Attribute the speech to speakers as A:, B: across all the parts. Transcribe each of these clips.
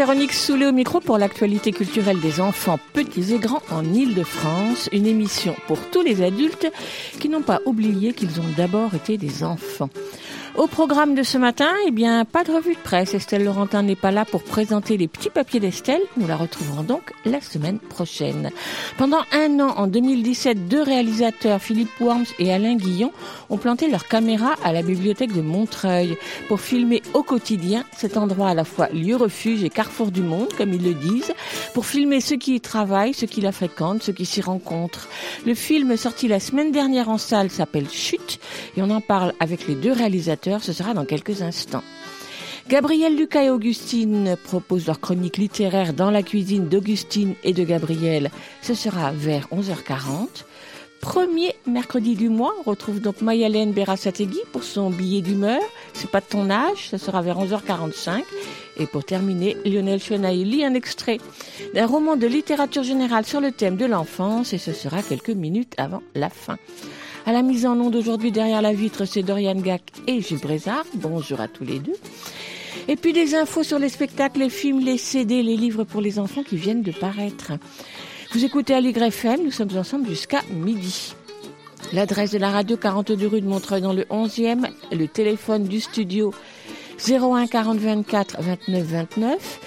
A: Véronique Soulet au micro pour l'actualité culturelle des enfants petits et grands en Île-de-France, une émission pour tous les adultes qui n'ont pas oublié qu'ils ont d'abord été des enfants. Au programme de ce matin, eh bien, pas de revue de presse. Estelle Laurentin n'est pas là pour présenter les petits papiers d'Estelle. Nous la retrouverons donc la semaine prochaine. Pendant un an, en 2017, deux réalisateurs, Philippe Worms et Alain Guillon, ont planté leur caméra à la bibliothèque de Montreuil pour filmer au quotidien cet endroit à la fois lieu refuge et carrefour du monde, comme ils le disent, pour filmer ceux qui y travaillent, ceux qui la fréquentent, ceux qui s'y rencontrent. Le film sorti la semaine dernière en salle s'appelle Chute et on en parle avec les deux réalisateurs. Ce sera dans quelques instants. Gabriel Lucas et Augustine proposent leur chronique littéraire dans la cuisine d'Augustine et de Gabriel. Ce sera vers 11h40. Premier mercredi du mois, on retrouve donc Mayalène Berasategui pour son billet d'humeur. C'est pas de ton âge, ce sera vers 11h45. Et pour terminer, Lionel Chenaille lit un extrait d'un roman de littérature générale sur le thème de l'enfance et ce sera quelques minutes avant la fin. À la mise en onde aujourd'hui derrière la vitre, c'est Dorian Gac et Gilles Brézard. Bonjour à tous les deux. Et puis des infos sur les spectacles, les films, les CD, les livres pour les enfants qui viennent de paraître. Vous écoutez Aligre FM, nous sommes ensemble jusqu'à midi. L'adresse de la radio 42 rue de Montreuil dans le 11e, le téléphone du studio 01 40 24 29 29.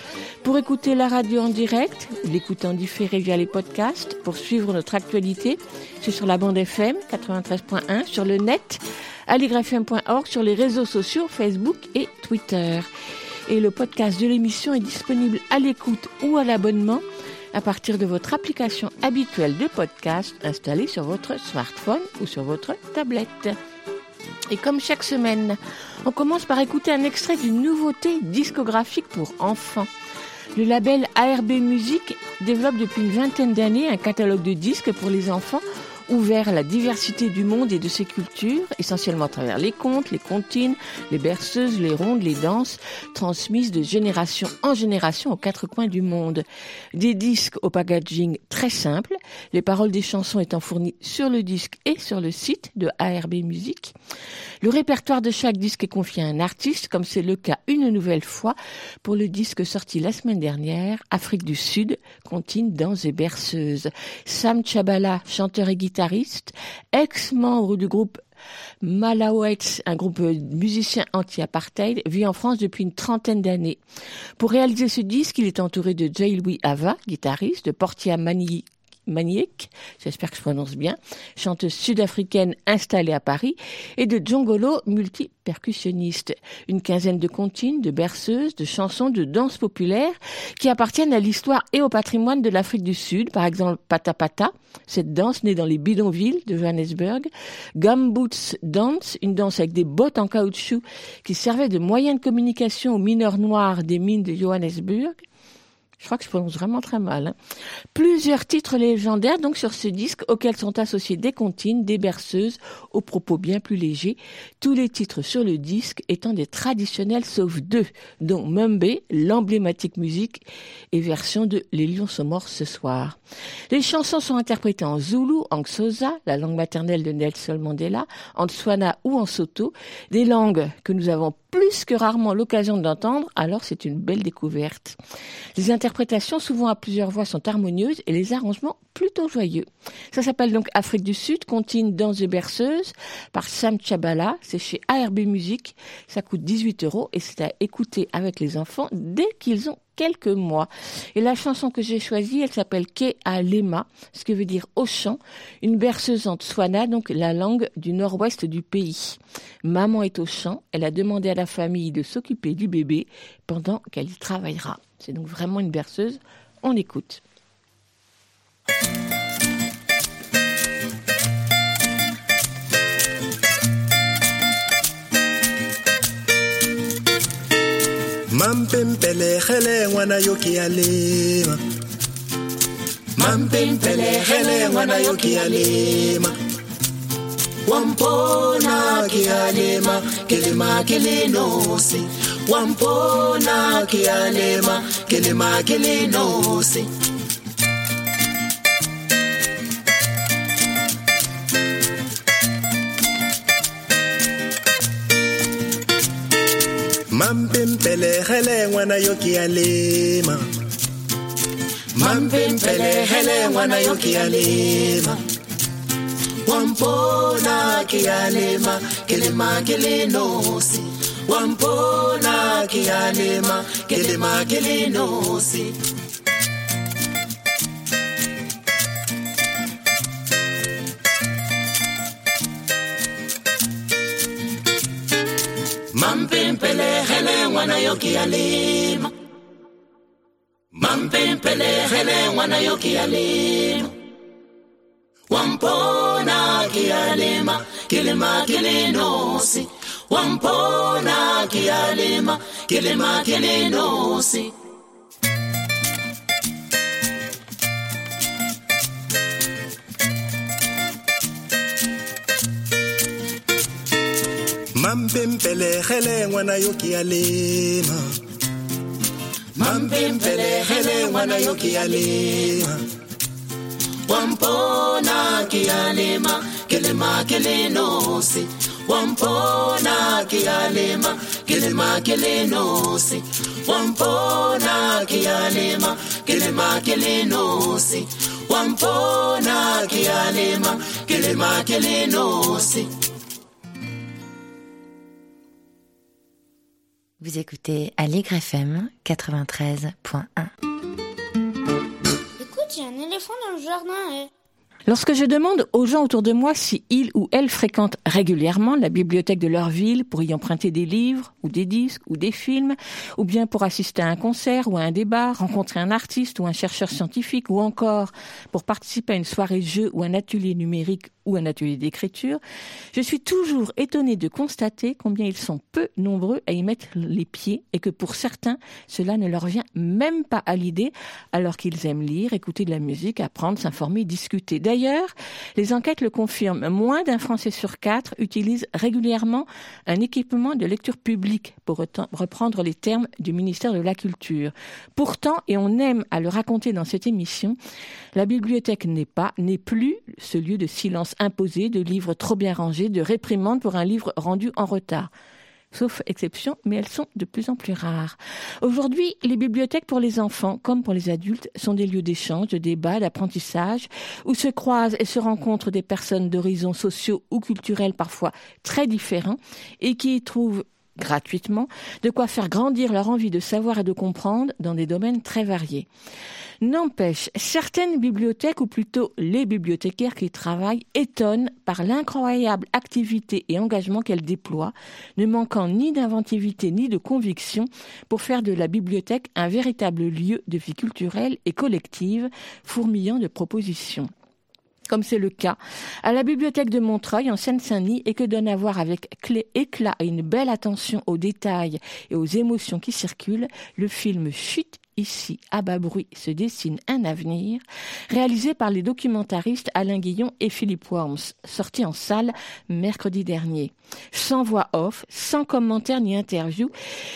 A: Pour écouter la radio en direct, l'écouter en différé via les podcasts, pour suivre notre actualité, c'est sur la bande FM 93.1, sur le net, aligrefm.org, sur les réseaux sociaux Facebook et Twitter. Et le podcast de l'émission est disponible à l'écoute ou à l'abonnement à partir de votre application habituelle de podcast installée sur votre smartphone ou sur votre tablette. Et comme chaque semaine, on commence par écouter un extrait d'une nouveauté discographique pour enfants. Le label ARB Music développe depuis une vingtaine d'années un catalogue de disques pour les enfants ouvert à la diversité du monde et de ses cultures, essentiellement à travers les contes, les comptines, les berceuses, les rondes, les danses, transmises de génération en génération aux quatre coins du monde. Des disques au packaging très simple, les paroles des chansons étant fournies sur le disque et sur le site de ARB Music. Le répertoire de chaque disque est confié à un artiste, comme c'est le cas une nouvelle fois pour le disque sorti la semaine dernière, Afrique du Sud, comptine, danse et berceuse. Sam Chabala, chanteur et guitariste, ex-membre du groupe Malawets, un groupe musicien anti-apartheid, vit en France depuis une trentaine d'années. Pour réaliser ce disque, il est entouré de Jay Louis Ava, guitariste, de Portia Mani J'espère que je prononce bien, chanteuse sud-africaine installée à Paris, et de Djongolo, multi-percussionniste. Une quinzaine de comptines, de berceuses, de chansons, de danses populaires qui appartiennent à l'histoire et au patrimoine de l'Afrique du Sud. Par exemple, Pata Pata, cette danse née dans les bidonvilles de Johannesburg. Gumboots Dance, une danse avec des bottes en caoutchouc qui servait de moyen de communication aux mineurs noirs des mines de Johannesburg. Je crois que je prononce vraiment très mal. Hein. Plusieurs titres légendaires donc sur ce disque auxquels sont associés des comptines, des berceuses, aux propos bien plus légers. Tous les titres sur le disque étant des traditionnels sauf deux, dont Mumbe, l'emblématique musique, et version de Les Lions sont morts ce soir. Les chansons sont interprétées en Zulu, en Xhosa, la langue maternelle de Nelson Mandela, en Tswana ou en Soto, des langues que nous avons plus que rarement l'occasion d'entendre, alors c'est une belle découverte. Les interprétations, souvent à plusieurs voix, sont harmonieuses et les arrangements plutôt joyeux. Ça s'appelle donc Afrique du Sud, contine danse et berceuse par Sam Chabala. C'est chez ARB Music. Ça coûte 18 euros et c'est à écouter avec les enfants dès qu'ils ont quelques mois. Et la chanson que j'ai choisie, elle s'appelle Ke Alema, ce qui veut dire au chant, une berceuse en Tswana, donc la langue du nord-ouest du pays. Maman est au chant, elle a demandé à la famille de s'occuper du bébé pendant qu'elle y travaillera. C'est donc vraiment une berceuse. On écoute.
B: Mampempelehele ngwana yo ke ya lema. Mampempelehele ngwana yo ke ya lema. Wampona ke ya lema ke lema ke le nosi. Wampona ke ya lema ke lema ke le nosi mampempelehele ngwana yo ke ya lema. Mampempelehele ngwana yo ke ya lema. Wampona ke ya lema ke lema ke le nosi. Wampona ke ya lema ke lema ke le nosi mampempelehele ngwana yo ke a lema mampempelehele ngwana yo ke a lema wampona ke a lema ke lema ke le nosi wampona ke a lema ke lema ke le nosi mampempelehele ngwana yo ke ya lema. Mampempelehele ngwana yo ke ya lema. Wampona ke ya lema ke lema ke le nosi. Wampona ke ya lema ke lema ke le nosi. Wampona ke ya lema ke lema ke le nosi. Wampona ke ya lema ke lema ke le nosi
C: Vous écoutez Allegre FM 93.1.
D: Écoute, il y a un éléphant dans le jardin. eh.
A: Lorsque je demande aux gens autour de moi si ils ou elles fréquentent régulièrement la bibliothèque de leur ville pour y emprunter des livres ou des disques ou des films, ou bien pour assister à un concert ou à un débat, rencontrer un artiste ou un chercheur scientifique, ou encore pour participer à une soirée jeu ou un atelier numérique ou un atelier d'écriture, je suis toujours étonnée de constater combien ils sont peu nombreux à y mettre les pieds et que pour certains, cela ne leur vient même pas à l'idée alors qu'ils aiment lire, écouter de la musique, apprendre, s'informer, discuter. D'ailleurs, les enquêtes le confirment, moins d'un Français sur quatre utilise régulièrement un équipement de lecture publique, pour reprendre les termes du ministère de la Culture. Pourtant, et on aime à le raconter dans cette émission, la bibliothèque n'est pas, n'est plus ce lieu de silence imposé, de livres trop bien rangés, de réprimande pour un livre rendu en retard. Sauf exception, mais elles sont de plus en plus rares. Aujourd'hui, les bibliothèques pour les enfants, comme pour les adultes, sont des lieux d'échange, de débat, d'apprentissage, où se croisent et se rencontrent des personnes d'horizons sociaux ou culturels parfois très différents et qui trouvent gratuitement de quoi faire grandir leur envie de savoir et de comprendre dans des domaines très variés. N'empêche, certaines bibliothèques, ou plutôt les bibliothécaires qui y travaillent, étonnent par l'incroyable activité et engagement qu'elles déploient, ne manquant ni d'inventivité ni de conviction pour faire de la bibliothèque un véritable lieu de vie culturelle et collective, fourmillant de propositions comme c'est le cas. À la bibliothèque de Montreuil en Seine-Saint-Denis et que donne à voir avec clé, éclat et une belle attention aux détails et aux émotions qui circulent le film Chute ici, à bas bruit, se dessine un avenir, réalisé par les documentaristes Alain Guillon et Philippe Worms, sorti en salle mercredi dernier. Sans voix off, sans commentaires ni interview,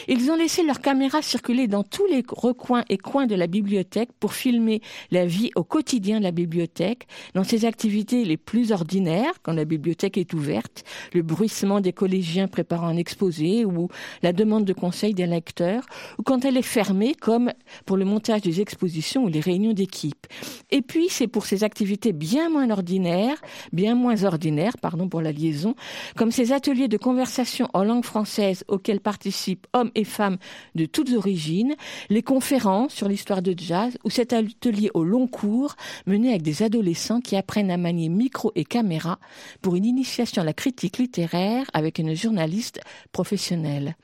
A: ils ont laissé leur caméra circuler dans tous les recoins et coins de la bibliothèque pour filmer la vie au quotidien de la bibliothèque, dans ses activités les plus ordinaires, quand la bibliothèque est ouverte, le bruissement des collégiens préparant un exposé ou la demande de conseil des lecteurs, ou quand elle est fermée, comme pour le montage des expositions ou les réunions d'équipe. Et puis, c'est pour ces activités bien moins ordinaires, bien moins ordinaires, pardon pour la liaison, comme ces ateliers de conversation en langue française auxquels participent hommes et femmes de toutes origines, les conférences sur l'histoire de jazz ou cet atelier au long cours mené avec des adolescents qui apprennent à manier micro et caméra pour une initiation à la critique littéraire avec une journaliste professionnelle.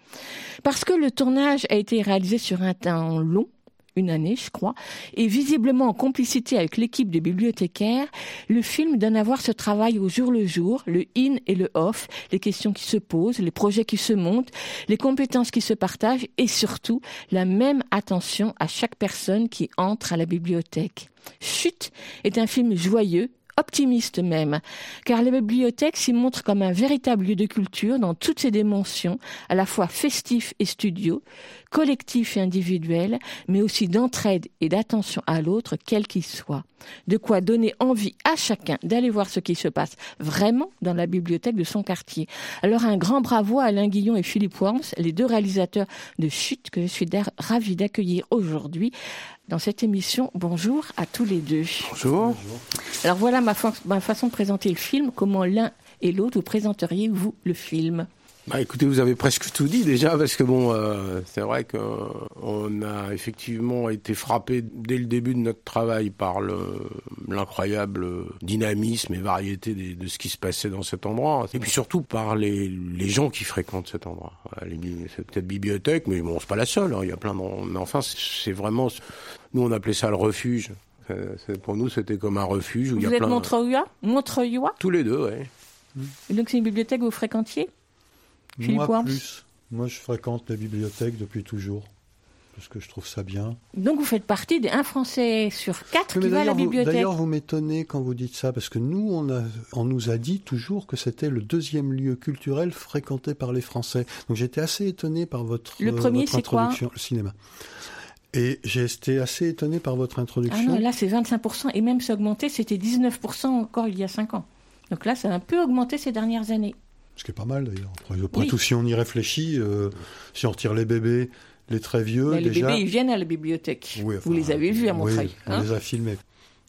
A: Parce que le tournage a été réalisé sur un temps long, une année, je crois, et visiblement en complicité avec l'équipe de bibliothécaires, le film donne à voir ce travail au jour le jour, le in et le off, les questions qui se posent, les projets qui se montent, les compétences qui se partagent et surtout la même attention à chaque personne qui entre à la bibliothèque. Chute est un film joyeux, optimiste même, car la bibliothèque s'y montre comme un véritable lieu de culture dans toutes ses dimensions, à la fois festif et studio, collectif et individuel, mais aussi d'entraide et d'attention à l'autre, quel qu'il soit. De quoi donner envie à chacun d'aller voir ce qui se passe vraiment dans la bibliothèque de son quartier. Alors un grand bravo à Alain Guillon et Philippe Worms, les deux réalisateurs de Chute que je suis ravi d'accueillir aujourd'hui dans cette émission. Bonjour à tous les deux.
E: Bonjour.
A: Alors voilà ma, ma façon de présenter le film. Comment l'un et l'autre vous présenteriez-vous le film?
E: Bah, écoutez, vous avez presque tout dit déjà, parce que bon, euh, c'est vrai qu'on a effectivement été frappé dès le début de notre travail par l'incroyable dynamisme et variété de, de, ce qui se passait dans cet endroit, et puis surtout par les, les gens qui fréquentent cet endroit. C'est peut-être bibliothèque, mais bon, c'est pas la seule. Hein, il y a plein d'enfants. c'est vraiment, nous on appelait ça le refuge. pour nous, c'était comme un refuge où
A: vous
E: il y a
A: êtes
E: plein.
A: Montreuillois, Montreuillois.
E: Tous les deux, oui.
A: Et donc c'est une bibliothèque que vous fréquentiez? Philippe
F: Moi
A: Worms
F: plus. Moi je fréquente la bibliothèque depuis toujours. Parce que je trouve ça bien.
A: Donc vous faites partie des un Français sur quatre
F: Mais
A: qui va à la bibliothèque.
F: D'ailleurs, vous m'étonnez quand vous dites ça, parce que nous, on, a, on nous a dit toujours que c'était le deuxième lieu culturel fréquenté par les Français. Donc j'étais assez étonné par votre,
A: Le premier,
F: votre
A: c'est quoi
F: introduction, le cinéma. Et j'ai été assez étonné par votre
A: Ah
F: introduction.
A: non, là c'est 25% et même c'est augmenté, c'était 19% encore il y a 5 ans. Donc là ça a un peu augmenté ces dernières années.
F: Ce qui est pas mal d'ailleurs. Après, après
A: Oui.
F: tout, si on y réfléchit, euh, si on retire les bébés, les très vieux,
A: Mais les bébés ils viennent à la bibliothèque.
F: Oui,
A: vous les avez vus à
F: oui,
A: Montreuil.
F: on
A: hein
F: les a filmés.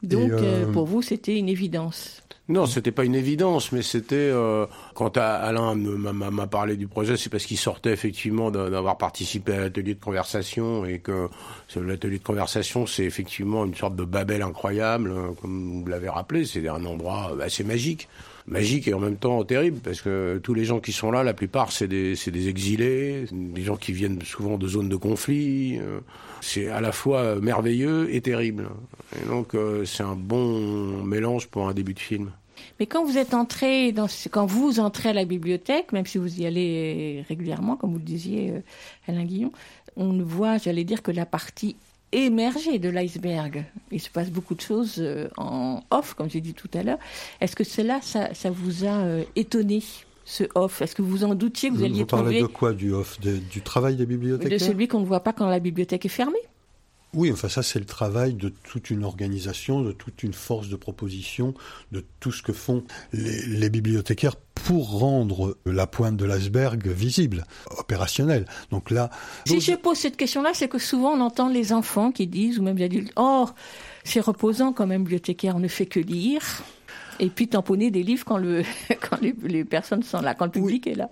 A: Donc euh,
F: euh,
A: pour vous c'était une évidence.
E: Non, c'était pas une évidence, mais c'était euh, quand a- Alain m'a parlé du projet, c'est parce qu'il sortait effectivement d'a- d'avoir participé à l'atelier de conversation et que l'atelier de conversation, c'est effectivement une sorte de Babel incroyable, euh, comme vous l'avez rappelé, c'est un endroit assez magique. Magique et en même temps terrible, parce que tous les gens qui sont là, la plupart, c'est des, des exilés, des gens qui viennent souvent de zones de conflit. euh, C'est à la fois merveilleux et terrible. Et donc, euh, c'est un bon mélange pour un début de film.
A: Mais quand vous êtes entré dans quand vous entrez à la bibliothèque, même si vous y allez régulièrement, comme vous le disiez, euh, Alain Guillon, on ne voit, j'allais dire, que la partie émergée de l'iceberg. Il se passe beaucoup de choses euh, en off, comme j'ai dit tout à l'heure. Est-ce que cela, ça, ça vous a euh, étonné, ce off? Est-ce que vous en doutiez que vous alliez
F: vous parlez de quoi Du off? De- Du travail des
A: de
F: bibliothécaires?
A: celui qu'on ne voit pas quand la bibliothèque est fermée
F: Oui, enfin ça c'est le travail de toute une organisation, de toute une force de proposition, de tout ce que font les, les bibliothécaires pour rendre la pointe de l'iceberg visible, opérationnelle. Donc là,
A: Si je pose cette question-là, c'est que souvent on entend les enfants qui disent, ou même les adultes, oh, c'est reposant quand même, bibliothécaire, on ne fait que lire. Et puis tamponner des livres quand, le, quand les, les personnes sont là, quand le public est là.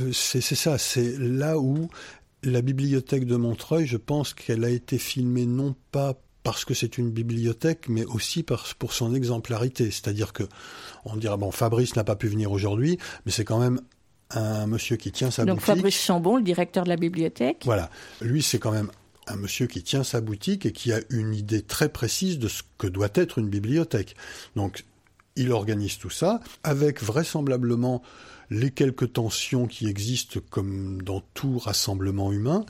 F: euh, c'est ça, c'est là où la bibliothèque de Montreuil, je pense qu'elle a été filmée non pas parce que c'est une bibliothèque, mais aussi par, pour son exemplarité. C'est-à-dire que on dira bon, Fabrice n'a pas pu venir aujourd'hui, mais c'est quand même un monsieur qui tient sa
A: Donc
F: boutique.
A: Fabrice Chambon, le directeur de la bibliothèque.
F: Voilà. Lui, c'est quand même un monsieur qui tient sa boutique et qui a une idée très précise de ce que doit être une bibliothèque. Donc, il organise tout ça avec vraisemblablement les quelques tensions qui existent comme dans tout rassemblement humain.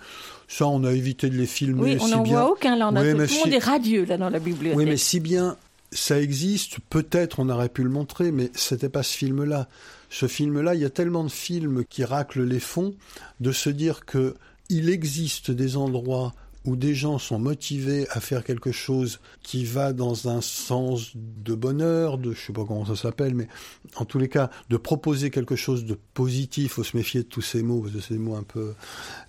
F: Ça, on a évité de les filmer.
A: Oui, on
F: si
A: n'en
F: bien...
A: voit aucun là. On a
F: Oui,
A: tout, le monde est radieux là dans la bibliothèque.
F: Oui, mais si bien ça existe, peut-être on aurait pu le montrer, mais c'était pas ce film-là. Ce film-là, il y a tellement de films qui raclent les fonds de se dire que il existe des endroits où des gens sont motivés à faire quelque chose qui va dans un sens de bonheur, de je sais pas comment ça s'appelle, mais en tous les cas, de proposer quelque chose de positif, faut se méfier de tous ces mots, c'est des mots un peu...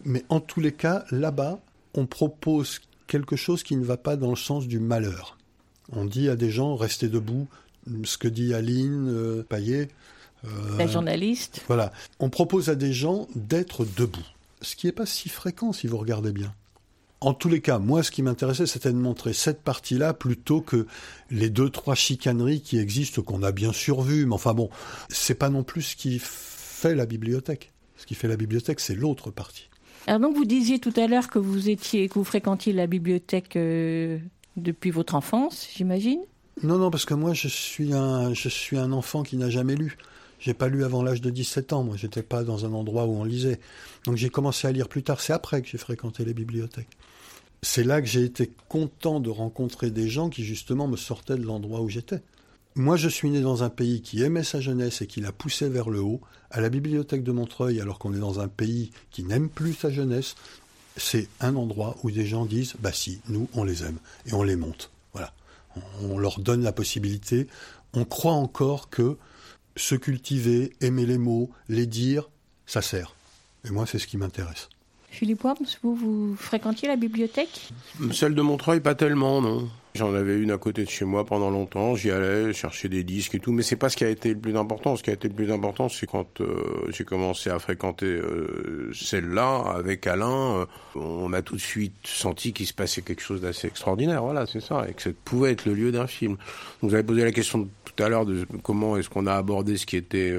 F: Mais en tous les cas, là-bas, on propose quelque chose qui ne va pas dans le sens du malheur. On dit à des gens, restez debout, ce que dit Aline euh, Payet. euh,
A: La journaliste.
F: voilà. On propose à des gens d'être debout. Ce qui n'est pas si fréquent si vous regardez bien. En tous les cas, moi, ce qui m'intéressait, c'était de montrer cette partie-là plutôt que les deux, trois chicaneries qui existent, qu'on a bien survues. Mais enfin bon, c'est pas non plus ce qui fait la bibliothèque. Ce qui fait la bibliothèque, c'est l'autre partie.
A: Alors donc vous disiez tout à l'heure que vous étiez, que vous fréquentiez la bibliothèque euh, depuis votre enfance, j'imagine?
F: Non, non, parce que moi, je suis un, je suis un enfant qui n'a jamais lu. J'ai pas lu avant l'âge de 17 ans. Moi, j'étais pas dans un endroit où on lisait. Donc, j'ai commencé à lire plus tard. C'est après que j'ai fréquenté les bibliothèques. C'est là que j'ai été content de rencontrer des gens qui, justement, me sortaient de l'endroit où j'étais. Moi, je suis né dans un pays qui aimait sa jeunesse et qui la poussait vers le haut. À la bibliothèque de Montreuil, alors qu'on est dans un pays qui n'aime plus sa jeunesse, c'est un endroit où des gens disent Bah si, nous, on les aime et on les monte. Voilà. On leur donne la possibilité. On croit encore que se cultiver, aimer les mots, les dire, ça sert. Et moi, c'est ce qui m'intéresse.
A: Philippe Worms, vous, vous fréquentiez la bibliothèque?
E: Celle de Montreuil, pas tellement, non. J'en avais une à côté de chez moi pendant longtemps. J'y allais chercher des disques et tout, mais c'est pas ce qui a été le plus important. Ce qui a été le plus important, c'est quand euh, j'ai commencé à fréquenter euh, celle-là avec Alain. Euh, on a tout de suite senti qu'il se passait quelque chose d'assez extraordinaire. Voilà, c'est ça, et que ça pouvait être le lieu d'un film. Vous avez posé la question tout à l'heure de comment est-ce qu'on a abordé ce qui était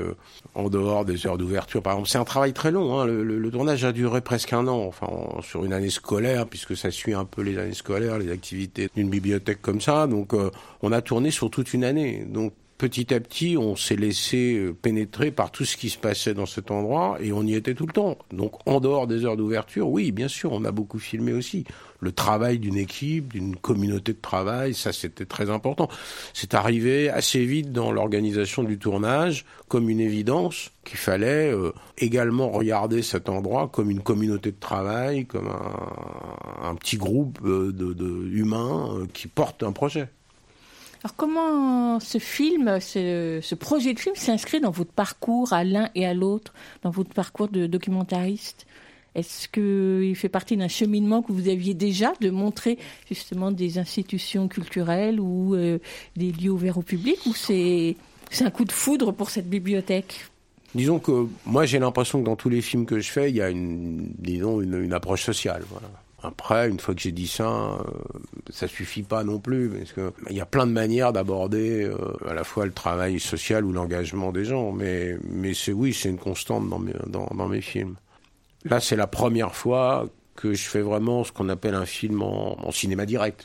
E: en dehors des heures d'ouverture. Par exemple, c'est un travail très long. Hein. Le, tournage a duré presque un an, enfin sur une année scolaire, puisque ça suit un peu les années scolaires, les activités d'une bibliothèque comme ça. Donc, euh, on a tourné sur toute une année. Donc, petit à petit, on s'est laissé euh, pénétrer par tout ce qui se passait dans cet endroit et on y était tout le temps. Donc, en dehors des heures d'ouverture, oui, bien sûr, on a beaucoup filmé aussi. Le travail d'une équipe, d'une communauté de travail, ça c'était très important. C'est arrivé assez vite dans l'organisation du tournage comme une évidence qu'il fallait euh, également regarder cet endroit comme une communauté de travail, comme un, petit groupe euh, de, de humains qui portent un projet.
A: Alors comment ce film, ce, projet de film s'inscrit dans votre parcours à l'un et à l'autre, dans votre parcours de documentariste? Est-ce qu'il fait partie d'un cheminement que vous aviez déjà de montrer justement des institutions culturelles ou euh, des lieux ouverts au public ou c'est un coup de foudre pour cette bibliothèque?
E: Disons que moi j'ai l'impression que dans tous les films que je fais, il y a une, disons, une approche sociale. Voilà. Après, une fois que j'ai dit ça, euh, ça suffit pas non plus, parce que il y a plein de manières d'aborder euh, à la fois le travail social ou l'engagement des gens. Mais, mais c'est oui, c'est une constante dans mes, dans, mes films. Là, c'est la première fois que je fais vraiment ce qu'on appelle un film en cinéma direct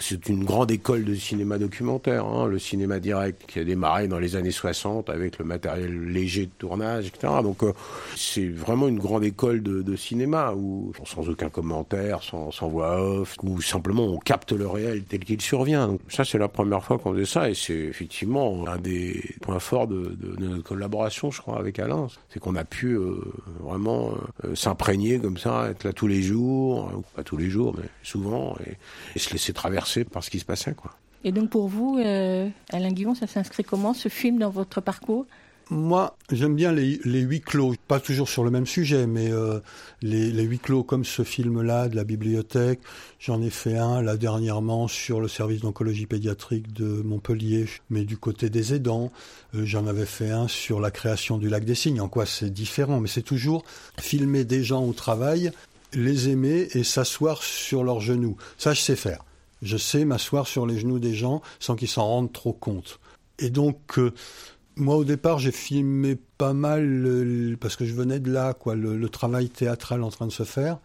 E: c'est une grande école de cinéma documentaire, hein, le cinéma direct qui a démarré dans les années 60 avec le matériel léger de tournage, etc. Donc euh, c'est vraiment une grande école de, cinéma où sans aucun commentaire, sans, voix off, où simplement on capte le réel tel qu'il survient. Donc ça c'est la première fois qu'on faisait ça et c'est effectivement un des points forts de, notre collaboration, je crois, avec Alain, c'est qu'on a pu euh, vraiment euh, s'imprégner comme ça, être là tous les jours, pas tous les jours, mais souvent, et se laisser traverser par ce qui se passait. Quoi.
A: Et donc pour vous, euh, Alain Guillon, ça s'inscrit comment ce film dans votre parcours?
F: Moi, j'aime bien les, les, huis clos, pas toujours sur le même sujet, mais euh, les, les, huis clos comme ce film-là de la bibliothèque. J'en ai fait un là dernièrement sur le service d'oncologie pédiatrique de Montpellier, mais du côté des aidants. Euh, J'en avais fait un sur la création du lac des Cygnes. En quoi c'est différent, mais c'est toujours filmer des gens au travail, les aimer et s'asseoir sur leurs genoux. Ça, je sais faire. Je sais m'asseoir sur les genoux des gens sans qu'ils s'en rendent trop compte. Et donc, euh, moi au départ, j'ai filmé pas mal euh, parce que je venais de là, quoi, le, travail théâtral en train de se faire.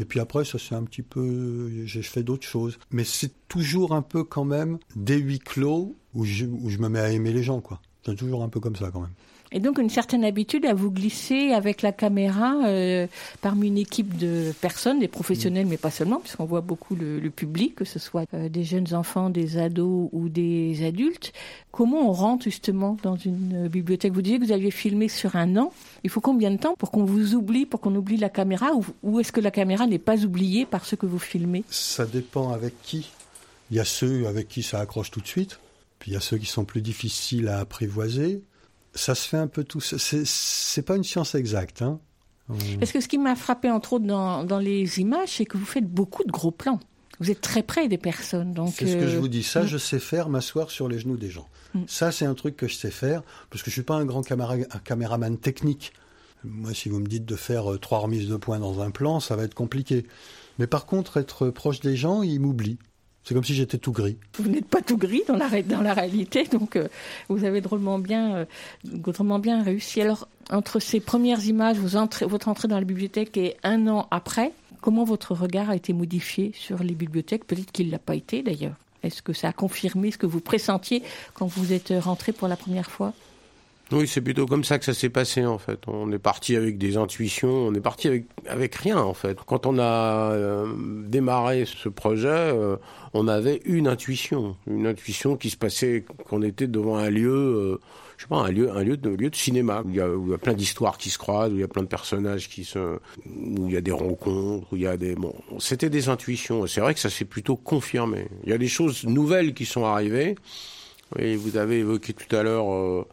F: Et puis après, ça c'est un petit peu, j'ai fait d'autres choses. Mais c'est toujours un peu quand même des huis clos où je, où je me mets à aimer les gens, quoi. C'est toujours un peu comme ça quand même.
A: Et donc une certaine habitude à vous glisser avec la caméra euh, parmi une équipe de personnes, des professionnels, mais pas seulement, puisqu'on voit beaucoup le, public, que ce soit euh, des jeunes enfants, des ados ou des adultes. Comment on rentre justement dans une bibliothèque? Vous disiez que vous aviez filmé sur un an. Il faut combien de temps pour qu'on vous oublie, pour qu'on oublie la caméra, ou, ou est-ce que la caméra n'est pas oubliée par ce que vous filmez?
F: Ça dépend avec qui. Il y a ceux avec qui ça accroche tout de suite, puis il y a ceux qui sont plus difficiles à apprivoiser ça se fait un peu tout. C'est pas une science exacte. Hein.
A: Parce que ce qui m'a frappé entre autres dans, dans les images, c'est que vous faites beaucoup de gros plans. Vous êtes très près des personnes.
F: C'est ce que je vous dis. Ça, je sais faire, m'asseoir sur les genoux des gens. Mm. Ça, c'est un truc que je sais faire, parce que je suis pas un grand caméra, un caméraman technique. Moi, si vous me dites de faire trois remises de points dans un plan, ça va être compliqué. Mais par contre, être proche des gens, ils m'oublient. C'est comme si j'étais tout gris.
A: Vous n'êtes pas tout gris dans la, réalité, donc euh, vous avez drôlement bien, euh, bien réussi. Alors, Entre ces premières images, votre entrée dans la bibliothèque et un an après, comment votre regard a été modifié sur les bibliothèques? Peut-être qu'il ne l'a pas été d'ailleurs. Est-ce que ça a confirmé ce que vous pressentiez quand vous êtes rentré pour la première fois?
E: Oui, c'est plutôt comme ça que ça s'est passé en fait. On est parti avec des intuitions, on est parti avec avec rien en fait. Quand on a euh, démarré ce projet, euh, on avait une intuition, une intuition qui se passait qu'on était devant un lieu, euh, je sais pas, un lieu, un lieu de cinéma il y où il y a plein d'histoires qui se croisent, où il y a plein de personnages qui se, où il y a des rencontres, où il y a des bon, c'était des intuitions. C'est vrai que ça s'est plutôt confirmé. Il y a des choses nouvelles qui sont arrivées. Et vous avez évoqué tout à l'heure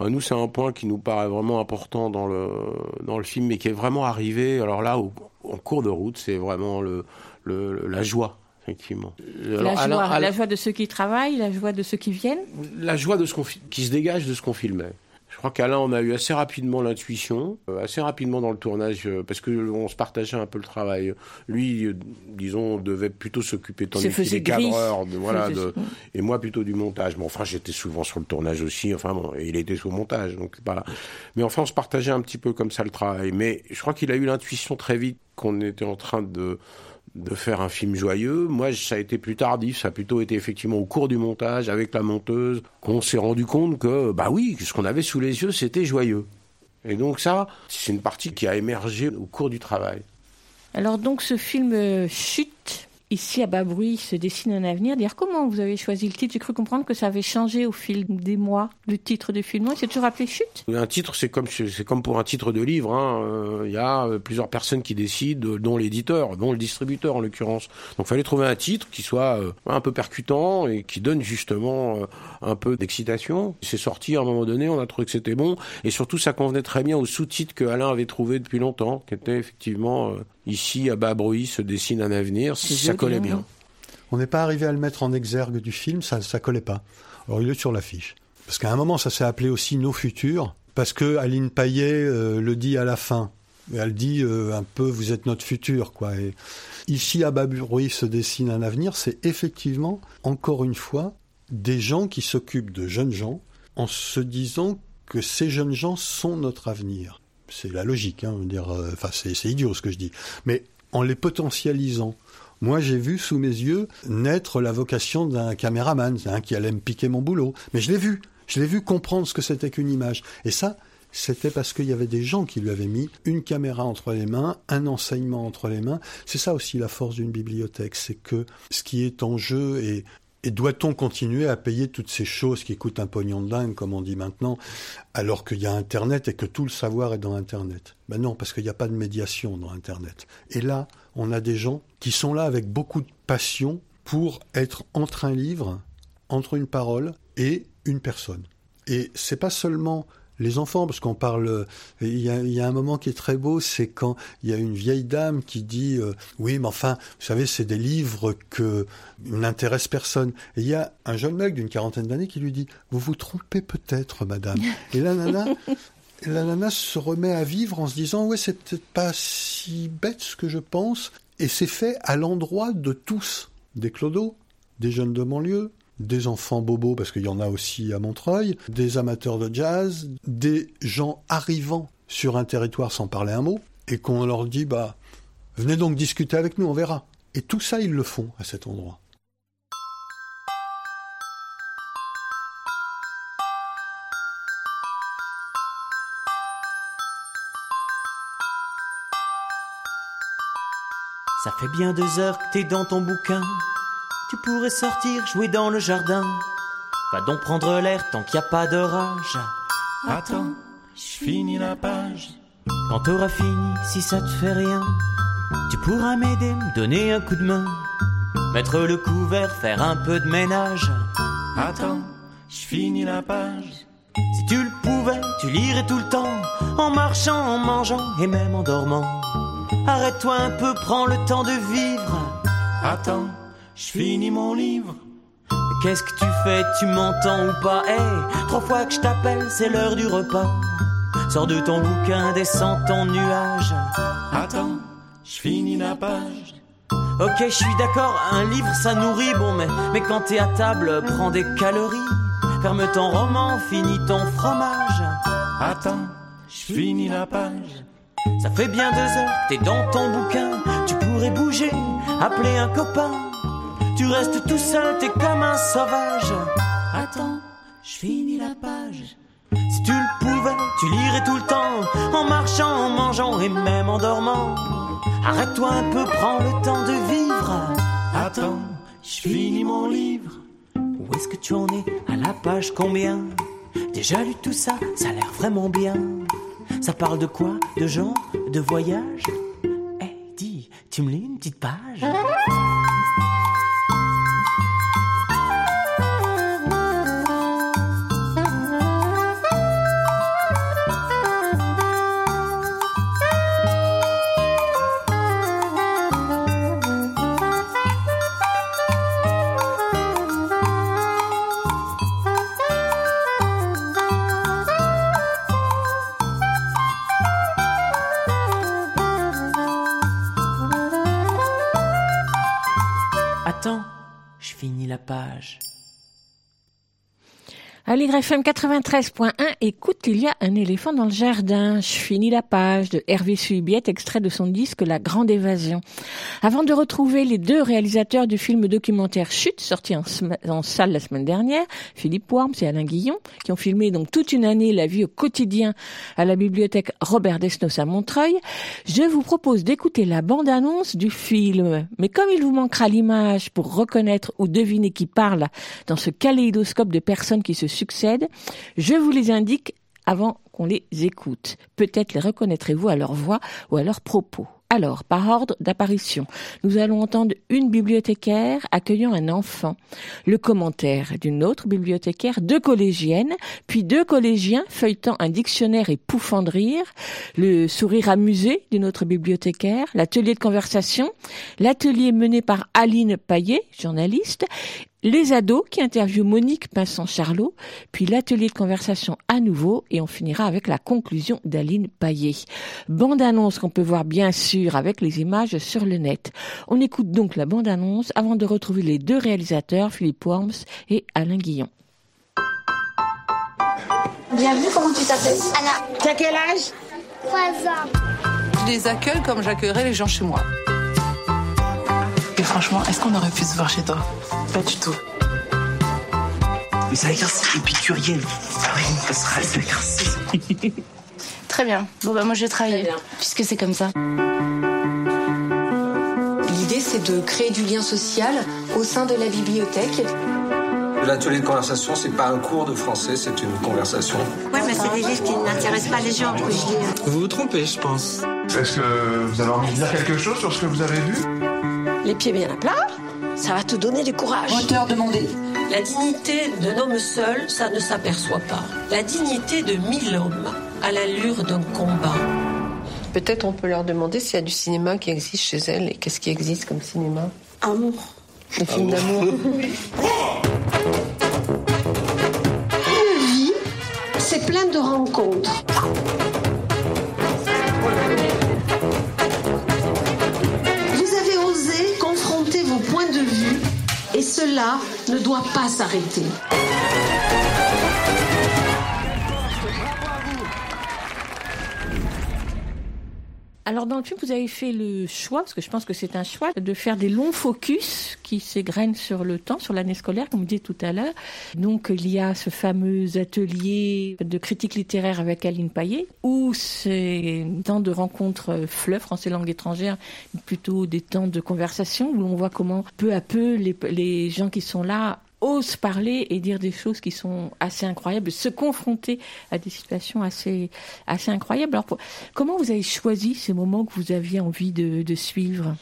E: nous, c'est un point qui nous paraît vraiment important dans le, dans le film, mais qui est vraiment arrivé, alors là, en cours de route, c'est vraiment le, le, la joie, effectivement.
A: la, joie, la joie de ceux qui travaillent, la joie de ceux qui viennent?
E: La joie de ce qu'on, qui se dégage de ce qu'on filmait. Je crois qu'Alain, on a eu assez rapidement l'intuition, euh, assez rapidement dans le tournage, euh, parce que on se partageait un peu le travail. Lui, euh, disons, devait plutôt s'occuper des cadreurs, de, voilà, de, et moi plutôt du montage. Mais enfin, j'étais souvent sur le tournage aussi. Enfin bon, et il était sous montage, donc voilà. Mais enfin, on se partageait un petit peu comme ça le travail. Mais je crois qu'il a eu l'intuition très vite qu'on était en train de de faire un film joyeux. Moi, ça a été plus tardif. Ça a plutôt été effectivement au cours du montage, avec la monteuse, qu'on s'est rendu compte que, bah oui, ce qu'on avait sous les yeux, c'était joyeux. Et donc ça, c'est une partie qui a émergé au cours du travail.
A: Alors donc ce film euh, Chute, Ici, à bas bruit, se dessine un avenir. Dire comment vous avez choisi le titre? J'ai cru comprendre que ça avait changé au fil des mois, le titre du film. C'est toujours appelé Chute?
E: Un titre, c'est comme, c'est comme pour un titre de livre. Hein. Euh, il y a euh, plusieurs personnes qui décident, dont l'éditeur, dont le distributeur en l'occurrence. Donc il fallait trouver un titre qui soit euh, un peu percutant et qui donne justement un peu d'excitation. C'est sorti à un moment donné, on a trouvé que c'était bon. Et surtout, ça convenait très bien au sous-titre que Alain avait trouvé depuis longtemps, qui était effectivement Ici, à bas bruit, se dessine un avenir. Ça collait bien.
F: On n'est pas arrivé à le mettre en exergue du film, ça ne collait pas. Alors il est sur l'affiche. Parce qu'à un moment, ça s'est appelé aussi Nos Futurs, parce que Aline Paillet euh, le dit à la fin. Elle dit euh, un peu, vous êtes notre futur, quoi. Et ici, à bas bruit, se dessine un avenir. C'est effectivement, encore une fois, des gens qui s'occupent de jeunes gens en se disant que ces jeunes gens sont notre avenir c'est la logique, hein, dire, euh, enfin c'est idiot ce que je dis, mais en les potentialisant. Moi, j'ai vu sous mes yeux naître la vocation d'un caméraman, qui allait me piquer mon boulot. Mais je l'ai vu, je l'ai vu comprendre ce que c'était qu'une image. Et ça, c'était parce qu'il y avait des gens qui lui avaient mis une caméra entre les mains, un enseignement entre les mains. C'est ça aussi la force d'une bibliothèque, c'est que ce qui est en jeu est et doit-on continuer à payer toutes ces choses qui coûtent un pognon de dingue, comme on dit maintenant, alors qu'il y a Internet et que tout le savoir est dans Internet? Ben non, parce qu'il n'y a pas de médiation dans Internet. Et là, on a des gens qui sont là avec beaucoup de passion pour être entre un livre, entre une parole et une personne. Et c'est pas seulement les enfants, parce qu'on parle, il y, a, un moment qui est très beau, c'est quand il y a une vieille dame qui dit, euh, oui, mais enfin, vous savez, c'est des livres que n'intéressent personne. Et il y a un jeune mec d'une quarantaine d'années qui lui dit, vous vous trompez peut-être, madame. Et la nana, la nana se remet à vivre en se disant, ouais, c'est peut-être pas si bête ce que je pense. Et c'est fait à l'endroit de tous, des clodos, des jeunes de banlieue, des enfants bobos, parce qu'il y en a aussi à Montreuil, des amateurs de jazz, des gens arrivant sur un territoire sans parler un mot, et qu'on leur dit, bah, venez donc discuter avec nous, on verra. Et tout ça, ils le font à cet endroit.
G: Ça fait bien deux heures que t'es dans ton bouquin. Tu pourrais sortir, jouer dans le jardin. Va donc prendre l'air tant qu'il n'y a pas d'orage. Attends, je finis la page. Quand t'auras fini, si ça te fait rien, tu pourras m'aider, me donner un coup de main. Mettre le couvert, faire un peu de ménage. Attends, je finis la page. Si tu le pouvais, tu lirais tout le temps, en marchant, en mangeant et même en dormant. Arrête-toi un peu, prends le temps de vivre. Attends je finis mon livre. Qu'est-ce que tu fais? Tu m'entends ou pas? Hey, trois fois que je t'appelle, c'est l'heure du repas. Sors de ton bouquin, descends ton nuage. Attends, je finis la page. Ok, je suis d'accord, un livre ça nourrit, bon, mais, mais quand t'es à table, prends des calories. Ferme ton roman, finis ton fromage. Attends, je finis la page. Ça fait bien deux heures, t'es dans ton bouquin. Tu pourrais bouger, appeler un copain. Tu restes tout seul, t'es comme un sauvage. Attends, je finis la page. Si tu le pouvais, tu lirais tout le temps, en marchant, en mangeant et même en dormant. Arrête-toi un peu, prends le temps de vivre. Attends, je finis mon livre. Où est-ce que tu en es À la page combien? Déjà lu tout ça, ça a l'air vraiment bien. Ça parle de quoi? De gens? De voyage Eh, dis, tu me lis une petite page?
A: Aligre FM 93.1, écoute, il y a un éléphant dans le jardin. Je finis la page de Hervé Suibiette, extrait de son disque La Grande Évasion. Avant de retrouver les deux réalisateurs du film documentaire Chute, sorti en, en, salle la semaine dernière, Philippe Worms et Alain Guillon, qui ont filmé donc toute une année la vie au quotidien à la bibliothèque Robert Desnos à Montreuil, je vous propose d'écouter la bande-annonce du film. Mais comme il vous manquera l'image pour reconnaître ou deviner qui parle dans ce kaléidoscope de personnes qui se succèdent, je vous les indique avant qu'on les écoute. Peut-être les reconnaîtrez-vous à leur voix ou à leurs propos. Alors, par ordre d'apparition, nous allons entendre une bibliothécaire accueillant un enfant, le commentaire d'une autre bibliothécaire, deux collégiennes, puis deux collégiens feuilletant un dictionnaire et pouffant de rire, le sourire amusé d'une autre bibliothécaire, l'atelier de conversation, l'atelier mené par Aline Paillet, journaliste, les ados qui interviewent Monique Pinson-Charlot, puis l'atelier de conversation à nouveau, et on finira avec la conclusion d'Aline Paillet. Bande-annonce qu'on peut voir bien sûr avec les images sur le net. On écoute donc la bande-annonce avant de retrouver les deux réalisateurs, Philippe Worms et Alain Guillon.
H: Bienvenue, comment tu t'appelles?
I: Anna.
H: T'as quel âge?
I: 3 ans.
J: Je les accueille comme j'accueillerais les gens chez moi. Et franchement, est-ce qu'on aurait pu se voir chez toi? Pas du tout.
K: Mais ça l'exercice épicurienne. Ah oui, ça sera.
H: Très bien. Bon, bah, moi, je vais travailler, puisque c'est comme ça.
L: L'idée, c'est de créer du lien social au sein de la bibliothèque.
M: L'atelier de conversation, c'est pas un cours de français, c'est une conversation.
N: Oui, mais c'est des livres qui n'intéressent pas les gens.
K: Vous vous trompez, je pense.
O: Est-ce que vous avez envie de dire quelque chose sur ce que vous avez vu?
N: Les pieds bien à plat, ça va te donner du courage.
J: Auteur demandé.
P: La dignité d'un homme seul, ça ne s'aperçoit pas. La dignité de mille hommes, à l'allure d'un combat.
Q: Peut-être on peut leur demander s'il y a du cinéma qui existe chez elles et qu'est-ce qui existe comme cinéma?
N: Amour.
Q: Des films d'amour.
N: Une vie, c'est plein de rencontres. Cela ne doit pas s'arrêter.
A: Alors dans le film, vous avez fait le choix, parce que je pense que c'est un choix, de faire des longs focus qui s'égrènent sur le temps, sur l'année scolaire, comme vous disiez tout à l'heure. Donc il y a ce fameux atelier de critique littéraire avec Aline Paillet, où c'est temps de rencontres fleuve, français langue étrangère, plutôt des temps de conversation, où on voit comment peu à peu les gens qui sont là osent parler et dire des choses qui sont assez incroyables, se confronter à des situations assez, assez incroyables. Alors, comment vous avez choisi ces moments que vous aviez envie de, suivre?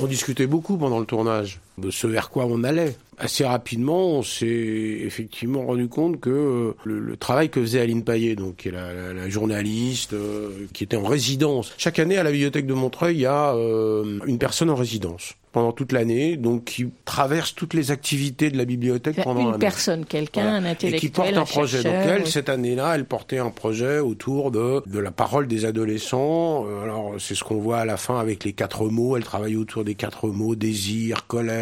E: On discutait beaucoup pendant le tournage ce vers quoi on allait. Assez rapidement, on s'est effectivement rendu compte que le, le, travail que faisait Aline Paillet, donc qui est la, la, la journaliste, euh, qui était en résidence. Chaque année à la bibliothèque de Montreuil, il y a euh, une personne en résidence pendant toute l'année, donc qui traverse toutes les activités de la bibliothèque pendant
A: Une personne, quelqu'un,
E: voilà.
A: un intellectuel,
E: Et qui porte un,
A: un
E: projet. Donc elle,
A: oui.
E: cette année-là, elle portait un projet autour de, de la parole des adolescents. Euh, alors c'est ce qu'on voit à la fin avec les quatre mots. Elle travaille autour des quatre mots, désir, colère,